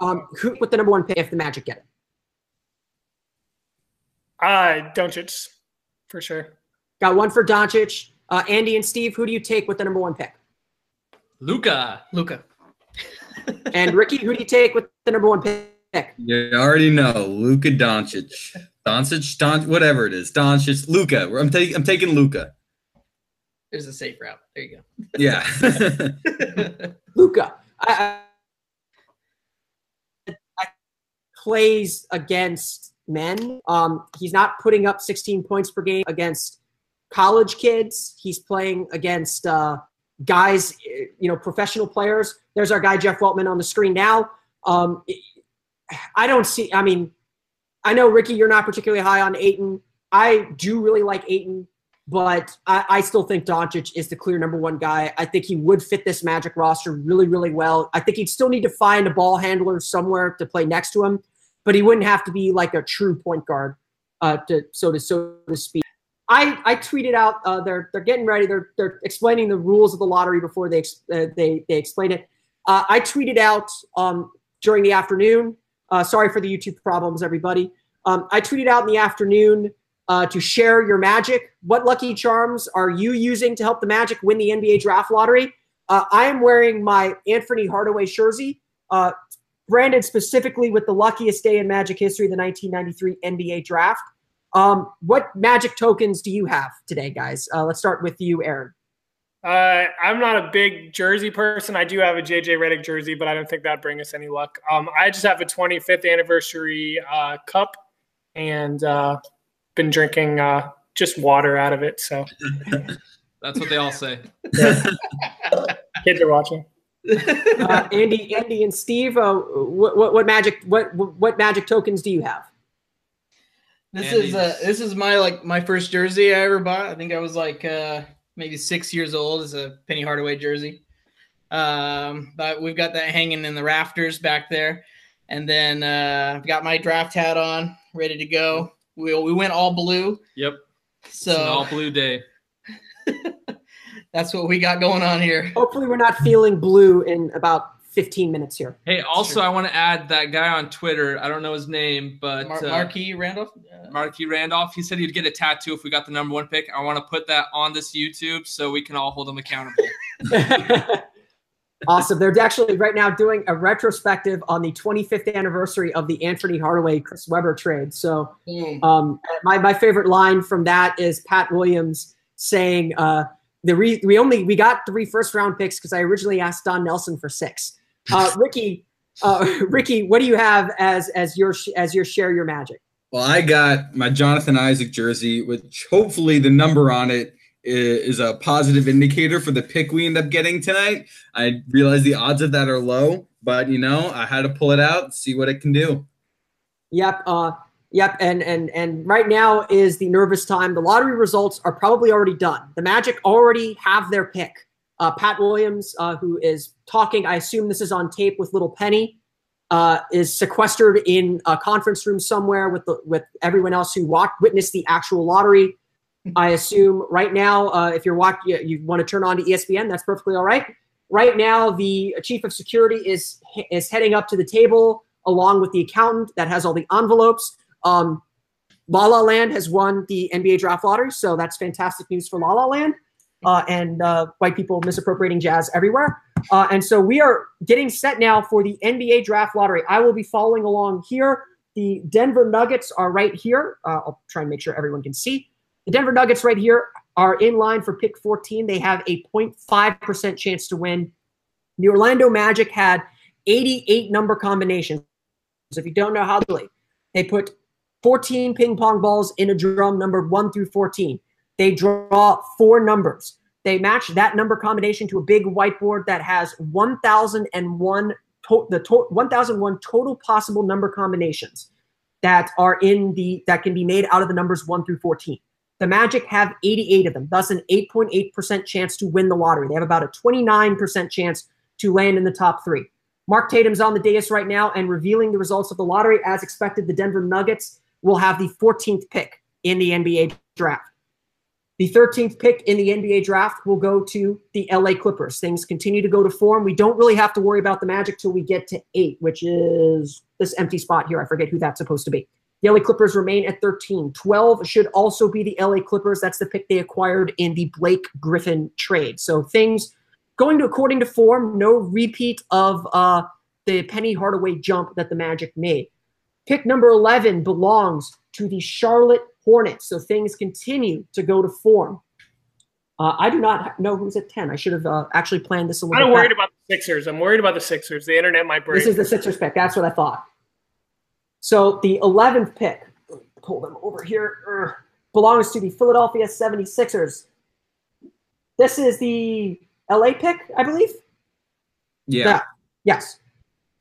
um, who with the number one pick if the Magic get it? Uh, Doncic, for sure. Got one for Doncic. Uh, Andy and Steve, who do you take with the number one pick? Luka. Luka. [LAUGHS] and Ricky, who do you take with the number one pick? You already know Luka Doncic. Doncic, Don, whatever it is, Doncic, Luka. I'm taking, I'm taking Luka. There's a safe route. There you go. Yeah. [LAUGHS] Luka. I, plays against men. Um, he's not putting up 16 points per game against college kids. He's playing against uh, guys, you know, professional players. There's our guy Jeff Weltman on the screen now. Um, I don't see. I mean, I know Ricky, you're not particularly high on Ayton. I do really like Ayton, but I, I, still think Doncic is the clear number one guy. I think he would fit this Magic roster really, really well. I think he'd still need to find a ball handler somewhere to play next to him but he wouldn't have to be like a true point guard, uh, to so to so to speak. I, I tweeted out uh, they're they're getting ready. They're they're explaining the rules of the lottery before they uh, they they explain it. Uh, I tweeted out um, during the afternoon. Uh, sorry for the YouTube problems, everybody. Um, I tweeted out in the afternoon uh, to share your magic. What lucky charms are you using to help the Magic win the NBA draft lottery? Uh, I am wearing my Anfernee Hardaway jersey. Uh, branded specifically with the luckiest day in Magic history, the 1993 NBA draft. Um, what Magic tokens do you have today, guys? Uh, let's start with you, Aaron. Uh, I'm not a big jersey person. I do have a JJ Redick jersey, but I don't think that'd bring us any luck. Um, I just have a 25th anniversary uh, cup and uh, been drinking uh, just water out of it. So [LAUGHS] that's what they all say. [LAUGHS] Kids are watching uh, Andy, Andy, and Steve, uh, what, what, what magic what what magic tokens do you have? This Andy's. is uh, this is my like my first jersey I ever bought. I think I was like uh, maybe six years old. It's a Penny Hardaway jersey. Um, but we've got that hanging in the rafters back there, and then uh, I've got my draft hat on, ready to go. We we went all blue. Yep. So all blue day. [LAUGHS] that's what we got going on here. Hopefully, we're not feeling blue in about 15 minutes here. Hey, also, I want to add that guy on Twitter. I don't know his name, but Mar- uh, Marquis Randolph. Uh, Marquis Randolph. He said he'd get a tattoo if we got the number one pick. I want to put that on this YouTube so we can all hold him accountable. [LAUGHS] awesome. They're actually right now doing a retrospective on the 25th anniversary of the Anfernee Hardaway Chris Webber trade. So, mm. um, my my favorite line from that is Pat Williams saying. Uh, the re- we only we got three first round picks because I originally asked Don Nelson for six. Uh, [LAUGHS] Ricky, uh, [LAUGHS] Ricky, what do you have as as your as your share your magic? Well, I got my Jonathan Isaac jersey, which hopefully the number on it is a positive indicator for the pick we end up getting tonight. I realize the odds of that are low, but you know I had to pull it out, see what it can do. Yep. Uh, Yep, and and and right now is the nervous time. The lottery results are probably already done. The Magic already have their pick. Uh, Pat Williams, uh, who is talking, I assume this is on tape with Little Penny. uh, is sequestered in a conference room somewhere with the with everyone else who walked witnessed the actual lottery. I assume right now, uh, if you're watching, you, you want to turn on to ESPN, that's perfectly all right. Right now, the chief of security is is heading up to the table along with the accountant that has all the envelopes. Um, La La Land has won the NBA draft lottery, so that's fantastic news for La La Land uh, and uh, white people misappropriating jazz everywhere. Uh, and so we are getting set now for the NBA draft lottery. I will be following along here. The Denver Nuggets are right here. Uh, I'll try and make sure everyone can see. The Denver Nuggets right here are in line for pick 14. They have a 0.5% chance to win. The Orlando Magic had 88 number combinations. So if you don't know how to play, they put 14 ping pong balls in a drum numbered 1 through 14. They draw four numbers. They match that number combination to a big whiteboard that has 1001 to- the to- 1001 total possible number combinations that are in the that can be made out of the numbers 1 through 14. The Magic have 88 of them, thus an 8.8% chance to win the lottery. They have about a 29% chance to land in the top 3. Mark Tatum's on the dais right now and revealing the results of the lottery as expected the Denver Nuggets will have the 14th pick in the NBA draft. The 13th pick in the NBA draft will go to the LA Clippers. Things continue to go to form. We don't really have to worry about the Magic till we get to eight, which is this empty spot here. I forget who that's supposed to be. The LA Clippers remain at 13. 12 should also be the LA Clippers. That's the pick they acquired in the Blake Griffin trade. So things going to according to form. No repeat of uh, the Penny Hardaway jump that the Magic made. Pick number 11 belongs to the Charlotte Hornets. So things continue to go to form. Uh, I do not know who's at 10. I should have uh, actually planned this a little bit. I'm worried about the Sixers. I'm worried about the Sixers. The internet might break. This is the Sixers pick. That's what I thought. So the 11th pick, pull them over here, er, belongs to the Philadelphia 76ers. This is the LA pick, I believe. Yeah. Yes.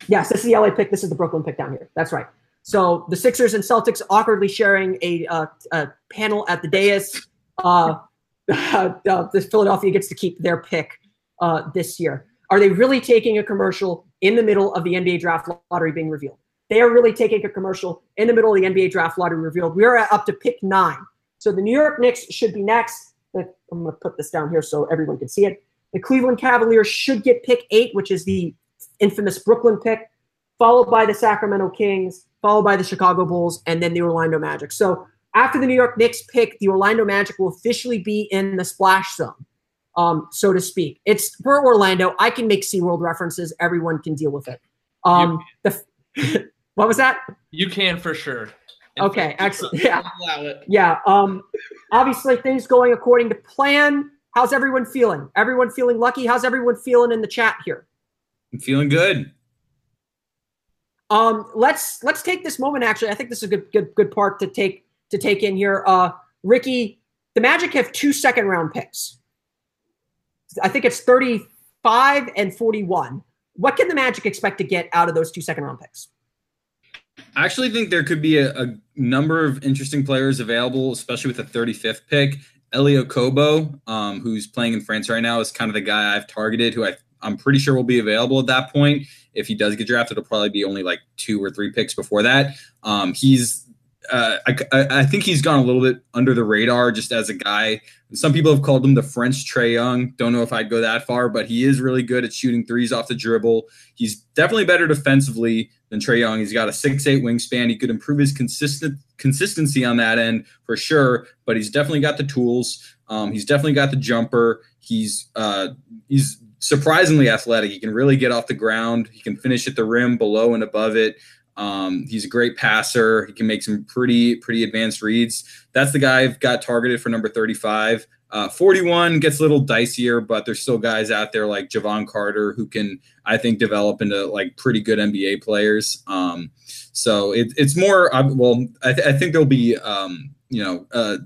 Yes, this is the LA pick. This is the Brooklyn pick down here. That's right. So the Sixers and Celtics awkwardly sharing a, uh, a panel at the dais. Uh, [LAUGHS] uh, the Philadelphia gets to keep their pick uh, this year. Are they really taking a commercial in the middle of the NBA draft lottery being revealed? They are really taking a commercial in the middle of the NBA draft lottery revealed. We are up to pick nine. So the New York Knicks should be next. I'm going to put this down here so everyone can see it. The Cleveland Cavaliers should get pick eight, which is the infamous Brooklyn pick, followed by the Sacramento Kings, followed by the Chicago Bulls, and then the Orlando Magic. So after the New York Knicks pick, the Orlando Magic will officially be in the splash zone, um, so to speak. It's for Orlando. I can make SeaWorld references. Everyone can deal with it. Um, the, [LAUGHS] what was that? You can for sure. Okay, excellent. Yeah. Allow it. Yeah. Um, obviously, things going according to plan. How's everyone feeling? Everyone feeling lucky? How's everyone feeling in the chat here? I'm feeling good. Um, let's let's take this moment. Actually, I think this is a good good good part to take to take in here. Uh, Ricky, the Magic have two second round picks. I think it's thirty five and forty one. What can the Magic expect to get out of those two second round picks? I actually think there could be a, a number of interesting players available, especially with the 35th pick. Elie Okobo, um, who's playing in France right now, is kind of the guy I've targeted, who I, I'm pretty sure will be available at that point. If he does get drafted, it'll probably be only like two or three picks before that. Um, he's, uh, I, I think he's gone a little bit under the radar just as a guy. Some people have called him the French Trae Young. Don't know if I'd go that far, but he is really good at shooting threes off the dribble. He's definitely better defensively than Trae Young. He's got a six-eight wingspan. He could improve his consistent consistency on that end for sure, but he's definitely got the tools. Um, he's definitely got the jumper. He's uh, he's surprisingly athletic. He can really get off the ground. He can finish at the rim, below and above it. Um, he's a great passer. He can make some pretty pretty advanced reads. That's the guy I've got targeted for number 35. Uh, 41 gets a little dicier, but there's still guys out there like Jevon Carter who can, I think, develop into like pretty good NBA players. Um, so it, it's more, well, I, th- I think there'll be, um, you know, uh,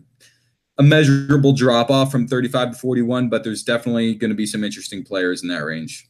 a measurable drop off from 35 to 41, but there's definitely going to be some interesting players in that range.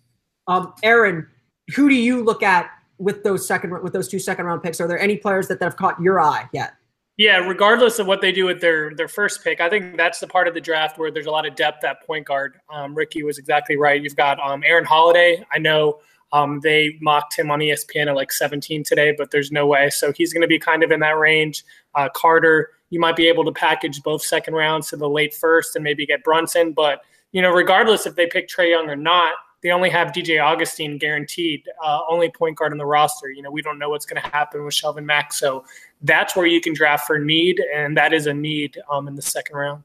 Um, Aaron, who do you look at with those second with those two second round picks? Are there any players that, that have caught your eye yet? Yeah, regardless of what they do with their their first pick, I think that's the part of the draft where there's a lot of depth at point guard. Um, Ricky was exactly right. You've got um, Aaron Holiday. I know Um, they mocked him on ESPN at like 17 today, but there's no way. So he's going to be kind of in that range. Uh, Carter, you might be able to package both second rounds to the late first and maybe get Brunson. But, you know, regardless if they pick Trae Young or not, they only have DJ Augustin guaranteed, uh, only point guard on the roster. You know, we don't know what's going to happen with Shelvin Mack. So that's where you can draft for need, and that is a need um, in the second round.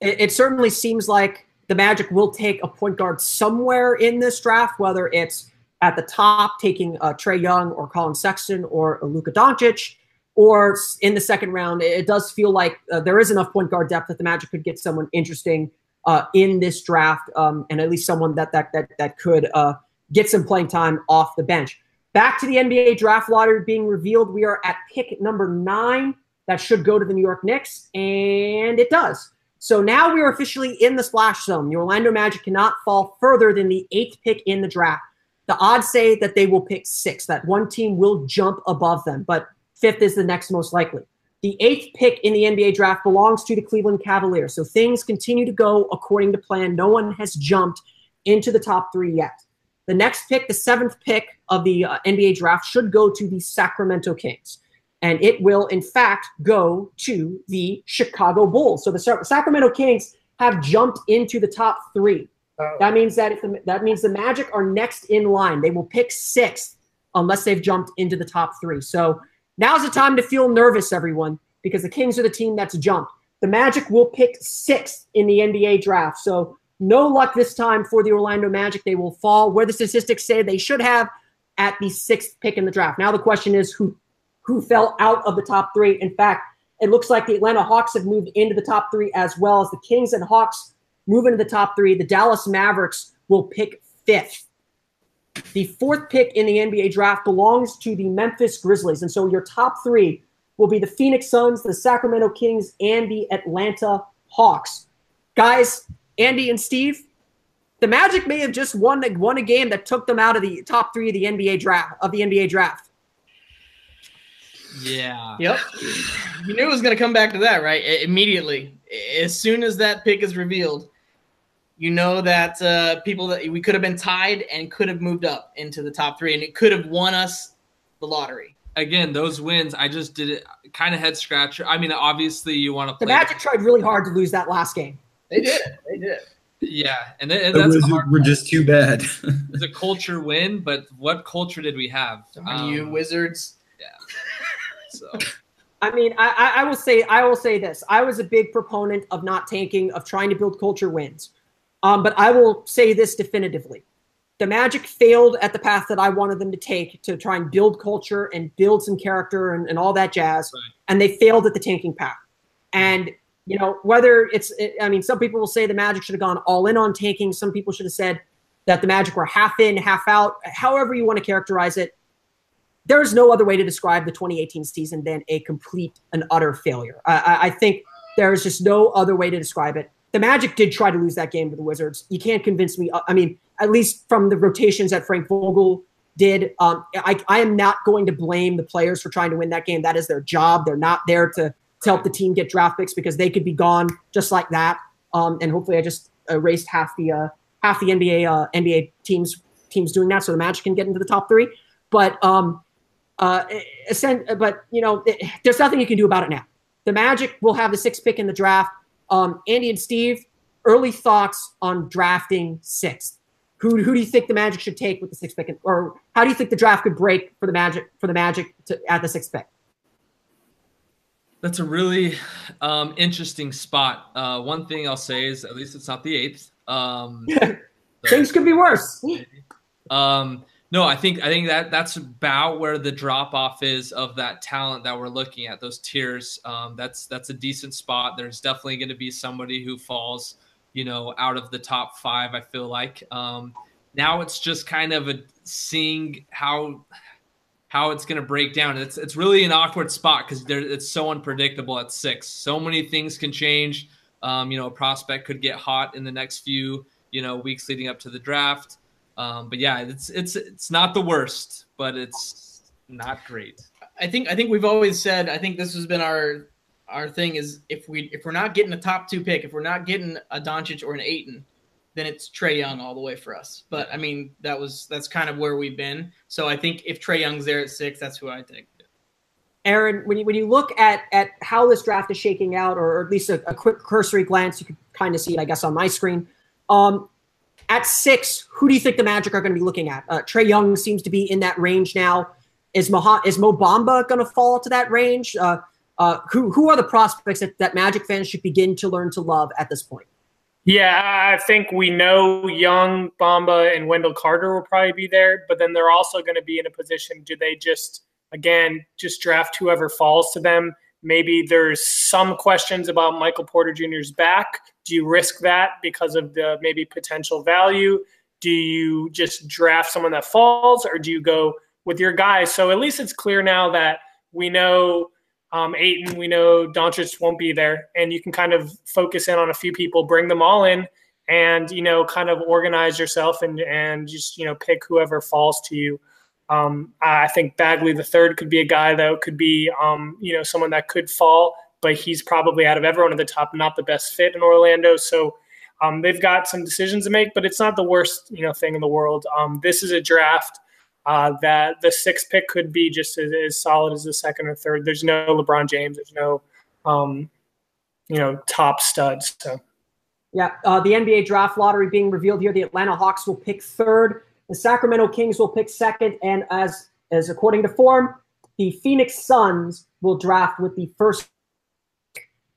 It, it, certainly seems like the Magic will take a point guard somewhere in this draft, whether it's at the top taking uh, Trae Young or Collin Sexton or Luka Doncic, or in the second round. It does feel like uh, there is enough point guard depth that the Magic could get someone interesting uh, in this draft, um, and at least someone that that that that could uh, get some playing time off the bench. Back to the NBA draft lottery being revealed. We are at pick number nine. That should go to the New York Knicks, and it does. So now we are officially in the splash zone. The Orlando Magic cannot fall further than the eighth pick in the draft. The odds say that they will pick six, that one team will jump above them, but fifth is the next most likely. The eighth pick in the NBA draft belongs to the Cleveland Cavaliers. So things continue to go according to plan. No one has jumped into the top three yet. The next pick, the seventh pick of the uh, NBA draft, should go to the Sacramento Kings. And it will, in fact, go to the Chicago Bulls. So the Sacramento Kings have jumped into the top three. Oh. That means that if the, that means the Magic are next in line. They will pick sixth unless they've jumped into the top three. So Now's the time to feel nervous, everyone, because the Kings are the team that's jumped. The Magic will pick sixth in the NBA draft. So no luck this time for the Orlando Magic. They will fall where the statistics say they should have at the sixth pick in the draft. Now the question is who who fell out of the top three. In fact, it looks like the Atlanta Hawks have moved into the top three as well as the Kings and Hawks move into the top three. The Dallas Mavericks will pick fifth. The fourth pick in the NBA draft belongs to the Memphis Grizzlies. And so your top three will be the Phoenix Suns, the Sacramento Kings, and the Atlanta Hawks. Guys, Andy and Steve, the Magic may have just won, won a game that took them out of the top three of the NBA draft of the NBA draft. Yeah. Yep. You knew it was going to come back to that, right? Immediately. As soon as that pick is revealed, you know that uh, people that we could have been tied and could have moved up into the top three, and it could have won us the lottery. Again, those wins, I just did it kind of head scratcher. I mean, obviously, you want to play. The Magic the- tried really hard to lose that last game. They did. They did. Yeah, and, and that's was, we're just too bad. [LAUGHS] it's a culture win, but what culture did we have? Um, you Wizards. Yeah. So. I mean, I, I will say I will say this. I was a big proponent of not tanking, of trying to build culture wins. Um, but I will say this definitively. The Magic failed at the path that I wanted them to take to try and build culture and build some character and, and all that jazz. Right. And they failed at the tanking path. And, you know, whether it's, I mean, some people will say the Magic should have gone all in on tanking. Some people should have said that the Magic were half in, half out, however you want to characterize it. There's no other way to describe the 2018 season than a complete and utter failure. I, I think there's just no other way to describe it the Magic did try to lose that game to the Wizards. You can't convince me. I mean, at least from the rotations that Frank Vogel did, um, I, I am not going to blame the players for trying to win that game. That is their job. They're not there to, to help the team get draft picks because they could be gone just like that. Um, and hopefully, I just erased half the uh, half the NBA uh, NBA teams teams doing that, so the Magic can get into the top three. But um, uh, but you know, it, there's nothing you can do about it now. The Magic will have the sixth pick in the draft. Um, Andy and Steve, early thoughts on drafting sixth. Who, who do you think the Magic should take with the sixth pick, or how do you think the draft could break for the Magic for the Magic to, at the sixth pick? That's a really um, interesting spot. Uh, one thing I'll say is at least it's not the eighth. Um, [LAUGHS] Things could be worse. [LAUGHS] Um, no, I think I think that that's about where the drop off is of that talent that we're looking at. Those tiers, um, that's that's a decent spot. There's definitely going to be somebody who falls, you know, out of the top five. I feel like um, now it's just kind of a seeing how how it's going to break down. It's it's really an awkward spot because it's so unpredictable at six. So many things can change. Um, you know, a prospect could get hot in the next few you know weeks leading up to the draft. Um, but yeah, it's it's it's not the worst, but it's not great. I think I think we've always said I think this has been our our thing is if we if we're not getting a top two pick, if we're not getting a Doncic or an Ayton, then it's Trae Young all the way for us. But I mean, that was that's kind of where we've been. So I think if Trae Young's there at six, that's who I take. Aaron, when you when you look at at how this draft is shaking out, or, at least a, a, quick cursory glance, you can kind of see it, I guess, on my screen. Um, at six, who do you think the Magic are going to be looking at? Uh, Trae Young seems to be in that range now. Is Mo, is Mo Bamba going to fall to that range? Uh, uh, who who are the prospects that, that Magic fans should begin to learn to love at this point? Yeah, I think we know Young, Bamba, and Wendell Carter will probably be there, but then they're also going to be in a position. Do they just again just draft whoever falls to them? Maybe there's some questions about Michael Porter Jr.'s back. Do you risk that because of the maybe potential value? Do you just draft someone that falls, or do you go with your guys? So at least it's clear now that we know um, Ayton, we know Doncic won't be there, and you can kind of focus in on a few people, bring them all in, and you know, kind of organize yourself and and just you know pick whoever falls to you. Um, I think Bagley the third could be a guy that could be um, you know someone that could fall, but he's probably out of everyone at the top, not the best fit in Orlando. So um, they've got some decisions to make, but it's not the worst you know thing in the world. Um, this is a draft uh, that the sixth pick could be just as, as, solid as the second or third. There's no LeBron James. There's no, um, you know, top studs. So. Yeah, uh, the NBA draft lottery being revealed here. The Atlanta Hawks will pick third. The Sacramento Kings will pick second, and as as according to form, the Phoenix Suns will draft with the first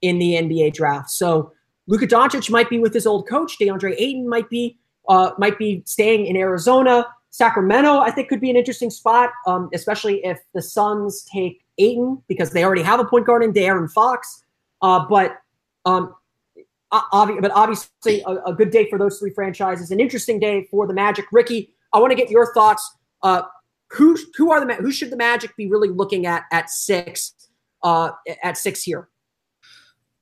in the NBA draft. So Luka Doncic might be with his old coach. DeAndre Ayton might be uh, might be staying in Arizona. Sacramento, I think, could be an interesting spot, um, especially if the Suns take Ayton because they already have a point guard in De'Aaron Fox. Uh, but um, obvi- but obviously, a, a, good day for those three franchises. An interesting day for the Magic. Ricky, I want to get your thoughts. Uh, who who are the who should the Magic be really looking at at six? Uh, at six here.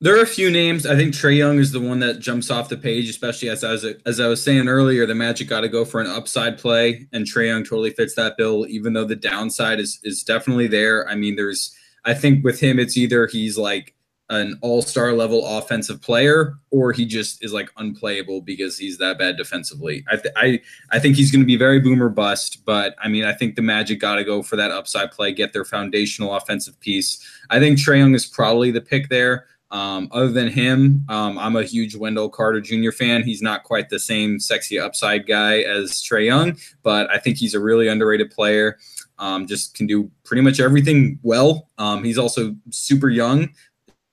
There are a few names. I think Trae Young is the one that jumps off the page, especially as I was as I was saying earlier. The Magic got to go for an upside play, and Trae Young totally fits that bill. Even though the downside is is definitely there. I mean, there's I think with him, it's either he's like an all star level offensive player, or he just is like unplayable because he's that bad defensively. I th- I I think he's going to be very boomer bust. But I mean, I think the Magic got to go for that upside play, get their foundational offensive piece. I think Trae Young is probably the pick there. Um, other than him, um, I'm a huge Wendell Carter Jr. fan. He's not quite the same sexy upside guy as Trae Young, but I think he's a really underrated player. Um, just can do pretty much everything well. Um, he's also super young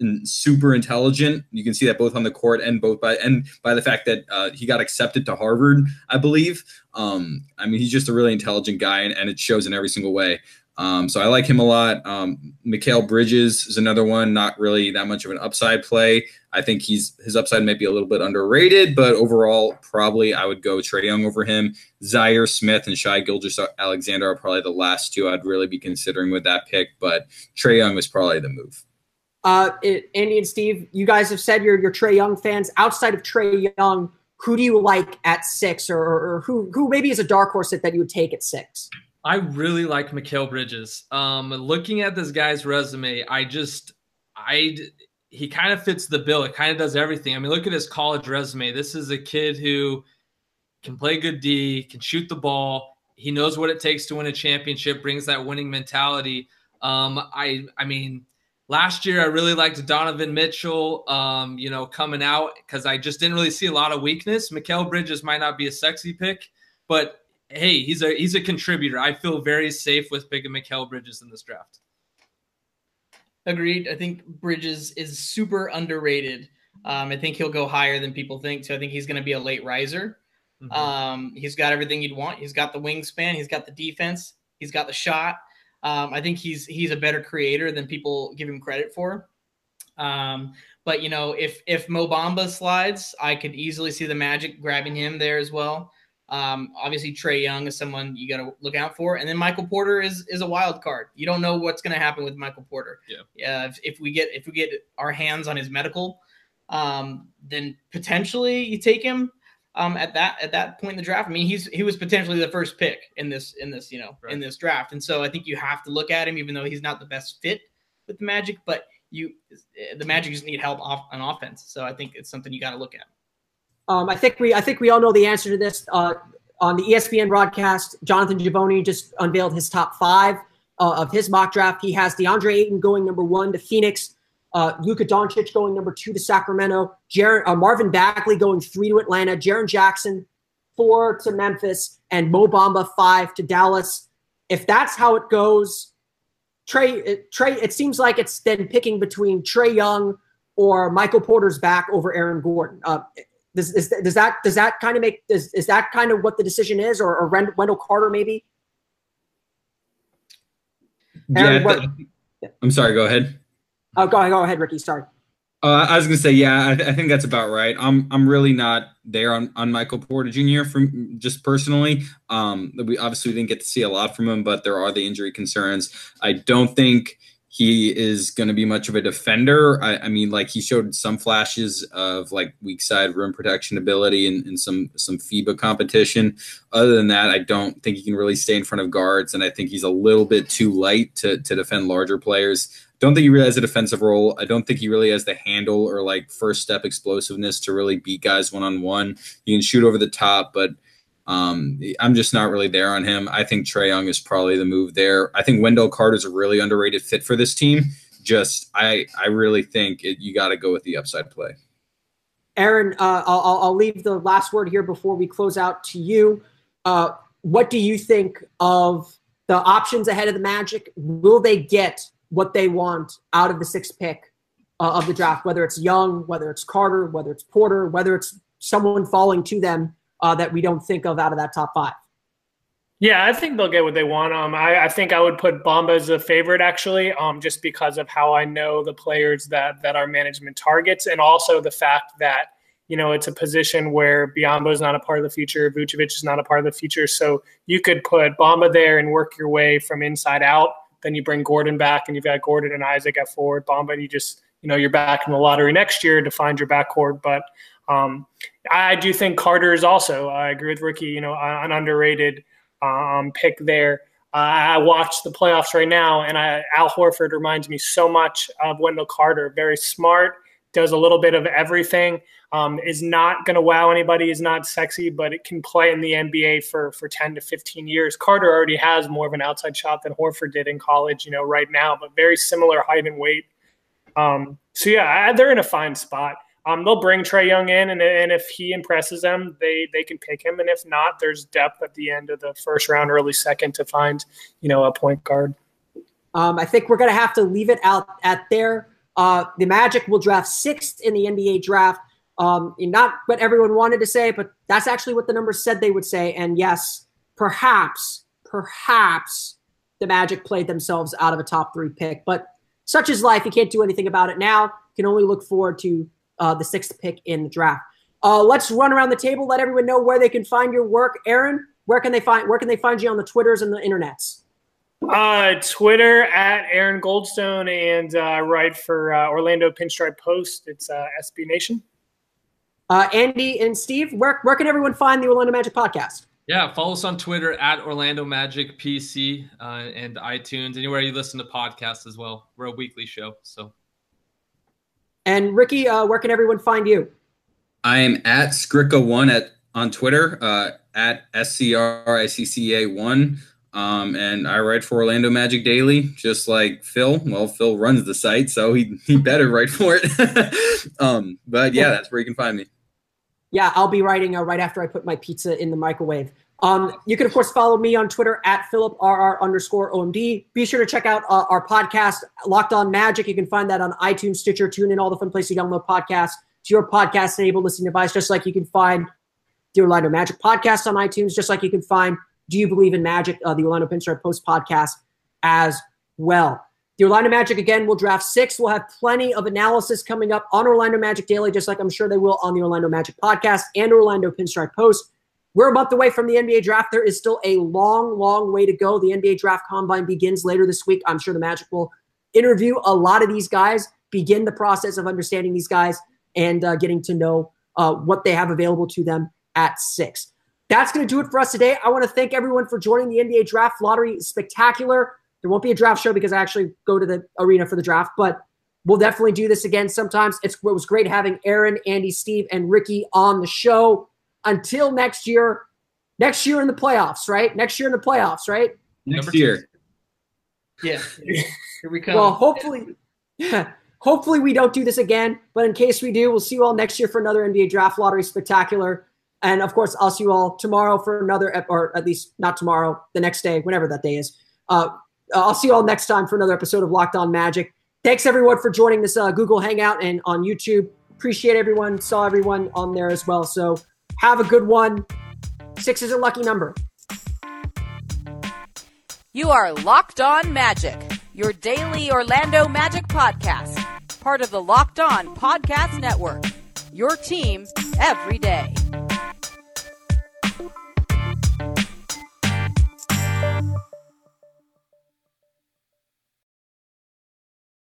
and super intelligent. You can see that both on the court and both by and by the fact that uh, he got accepted to Harvard, I believe. Um, I mean, he's just a really intelligent guy, and, and it shows in every single way. Um, so I like him a lot. Um, Mikal Bridges is another one, not really that much of an upside play. I think he's his upside might be a little bit underrated, but overall, probably I would go Trae Young over him. Zhaire Smith and Shai Gilgeous-Alexander are probably the last two I'd really be considering with that pick, but Trae Young was probably the move. Uh, it, Andy and Steve, you guys have said you're, you're Trae Young fans. Outside of Trae Young, who do you like at six, or, or who who maybe is a dark horse that, that you would take at six? I really like Mikal Bridges. Um, looking at this guy's resume, I just, I, he kind of fits the bill. It kind of does everything. I mean, look at his college resume. This is a kid who can play good D, can shoot the ball. He knows what it takes to win a championship. Brings that winning mentality. Um, I, I mean, last year I really liked Donovan Mitchell. Um, you know, coming out because I just didn't really see a lot of weakness. Mikal Bridges might not be a sexy pick, but hey, he's a he's a contributor. I feel very safe with picking Mikal Bridges in this draft. Agreed. I think Bridges is super underrated. Um, I think he'll go higher than people think. So I think he's going to be a late riser. Mm-hmm. Um, he's got everything you'd want. He's got the wingspan. He's got the defense. He's got the shot. Um, I think he's he's a better creator than people give him credit for. Um, but you know, if if Mo Bamba slides, I could easily see the Magic grabbing him there as well. Um, obviously, Trae Young is someone you got to look out for, and then Michael Porter is is a wild card. You don't know what's going to happen with Michael Porter. Yeah. Yeah. If, if, we get if we get our hands on his medical, um, then potentially you take him um, at that at that point in the draft. I mean, he's he was potentially the first pick in this in this you know right. in this draft, and so I think you have to look at him, even though he's not the best fit with the Magic, but you the Magic just need help off on offense. So I think it's something you got to look at. Um, I think we I think we all know the answer to this. Uh, on the ESPN broadcast, Jonathan Givony just unveiled his top five uh, of his mock draft. He has DeAndre Ayton going number one to Phoenix, uh, Luka Doncic going number two to Sacramento, uh, Marvin Bagley going three to Atlanta, Jaren Jackson four to Memphis, and Mo Bamba five to Dallas. If that's how it goes, Trey, it, Trey, it seems like it's then picking between Trae Young or Michael Porter's back over Aaron Gordon. Uh, does, is, does that does that kind of make is, is that kind of what the decision is, or, or Wendell Carter maybe? Aaron, yeah, I'm sorry. Go ahead. Oh, go ahead. Go ahead, Ricky. Sorry. Uh, I was gonna say, yeah, I, th- I, think that's about right. I'm I'm really not there on, on Michael Porter Jr. from just personally. Um, we obviously didn't get to see a lot from him, but there are the injury concerns. I don't think he is going to be much of a defender. I, I, mean, like he showed some flashes of like weak side rim protection ability and, and some some FIBA competition. Other than that, I don't think he can really stay in front of guards, and I think he's a little bit too light to to defend larger players. Don't think he really has a defensive role. I don't think he really has the handle or like first step explosiveness to really beat guys one on one. He can shoot over the top, but um, I'm just not really there on him. I think Trae Young is probably the move there. I think Wendell Carter is a really underrated fit for this team. Just I I really think it, you got to go with the upside play. Aaron, uh, I'll, I'll leave the last word here before we close out to you. Uh, what do you think of the options ahead of the Magic? Will they get what they want out of the sixth pick uh, of the draft, whether it's Young, whether it's Carter, whether it's Porter, whether it's someone falling to them uh, that we don't think of out of that top five? Yeah, I think they'll get what they want. Um, I, I, think I would put Bamba as a favorite actually, um, just because of how I know the players that that our management targets, and also the fact that you know it's a position where Biyombo is not a part of the future, Vucevic is not a part of the future, so you could put Bamba there and work your way from inside out. Then you bring Gordon back, and you've got Gordon and Isaac at forward, Bamba, and you just you know you're back in the lottery next year to find your backcourt, but um, I do think Carter is also. I agree with Ricky. You know, an underrated um, pick there. Uh, I watch the playoffs right now, and I, Al Horford reminds me so much of Wendell Carter. Very smart, does a little bit of everything. Um, is not going to wow anybody. Is not sexy, but it can play in the NBA for for ten to fifteen years. Carter already has more of an outside shot than Horford did in college. You know, right now, but very similar height and weight. Um, so yeah, they're in a fine spot. Um, they'll bring Trae Young in, and, and if he impresses them, they they can pick him. And if not, there's depth at the end of the first round, early second, to find you know a point guard. Um, I think we're to have to leave it out at there. Uh, the Magic will draft sixth in the NBA draft. Um, not what everyone wanted to say, but that's actually what the numbers said they would say. And yes, perhaps, perhaps the Magic played themselves out of a top three pick. But such is life. You can't do anything about it now. You can only look forward to uh, the sixth pick in the draft. Uh, let's run around the table. Let everyone know where they can find your work. Aaron, where can they find where can they find you on the Twitters and the internets? Uh, Twitter at Aaron Goldstone and uh, write for uh, Orlando Pinstripe Post. It's uh, SB Nation. Uh, Andy and Steve, where where can everyone find the Orlando Magic podcast? Yeah, follow us on Twitter at Orlando Magic PC uh, and iTunes, anywhere you listen to podcasts as well. We're a weekly show, so and Ricky, uh, where can everyone find you? I am at Scricka1 at on Twitter, uh, at S C R I C C A one. Um, and I write for Orlando Magic Daily, just like Phil. Well, Phil runs the site, so he, he better write for it. [LAUGHS] um, but yeah, that's where you can find me. Yeah, I'll be writing uh, right after I put my pizza in the microwave. Um, you can, of course, follow me on Twitter at PhilipRR underscore OMD. Be sure to check out uh, our podcast, Locked On Magic. You can find that on iTunes, Stitcher, TuneIn all the fun places you download podcasts to your podcast enabled listening device, just like you can find the Orlando Magic podcast on iTunes, just like you can find Do You Believe in Magic, uh, the Orlando Pinstripe Post podcast as well. The Orlando Magic, again, will draft six. We'll have plenty of analysis coming up on Orlando Magic Daily, just like I'm sure they will on the Orlando Magic podcast and Orlando Pinstripe Post. We're a month away from the NBA draft. There is still a long, long way to go. The NBA draft combine begins later this week. I'm sure the Magic will interview a lot of these guys, begin the process of understanding these guys, and uh, getting to know uh, what they have available to them at six. That's going to do it for us today. I want to thank everyone for joining the NBA draft lottery spectacular. There won't be a draft show because I actually go to the arena for the draft, but We'll definitely do this again sometimes. It's, it was great having Aaron, Andy, Steve, and Ricky on the show. Until next year, next year in the playoffs, right? Next year in the playoffs, right? Next Number two. year. Yeah. Here we come. Well, hopefully, [LAUGHS] hopefully we don't do this again. But in case we do, we'll see you all next year for another NBA Draft Lottery Spectacular. And of course, I'll see you all tomorrow for another, or at least not tomorrow, the next day, whenever that day is. Uh, I'll see you all next time for another episode of Locked On Magic. Thanks everyone for joining this uh, Google Hangout and on YouTube. Appreciate everyone. Saw everyone on there as well. So have a good one. Six is a lucky number. You are Locked On Magic, your daily Orlando Magic podcast, part of the Locked On Podcast Network. Your team every day.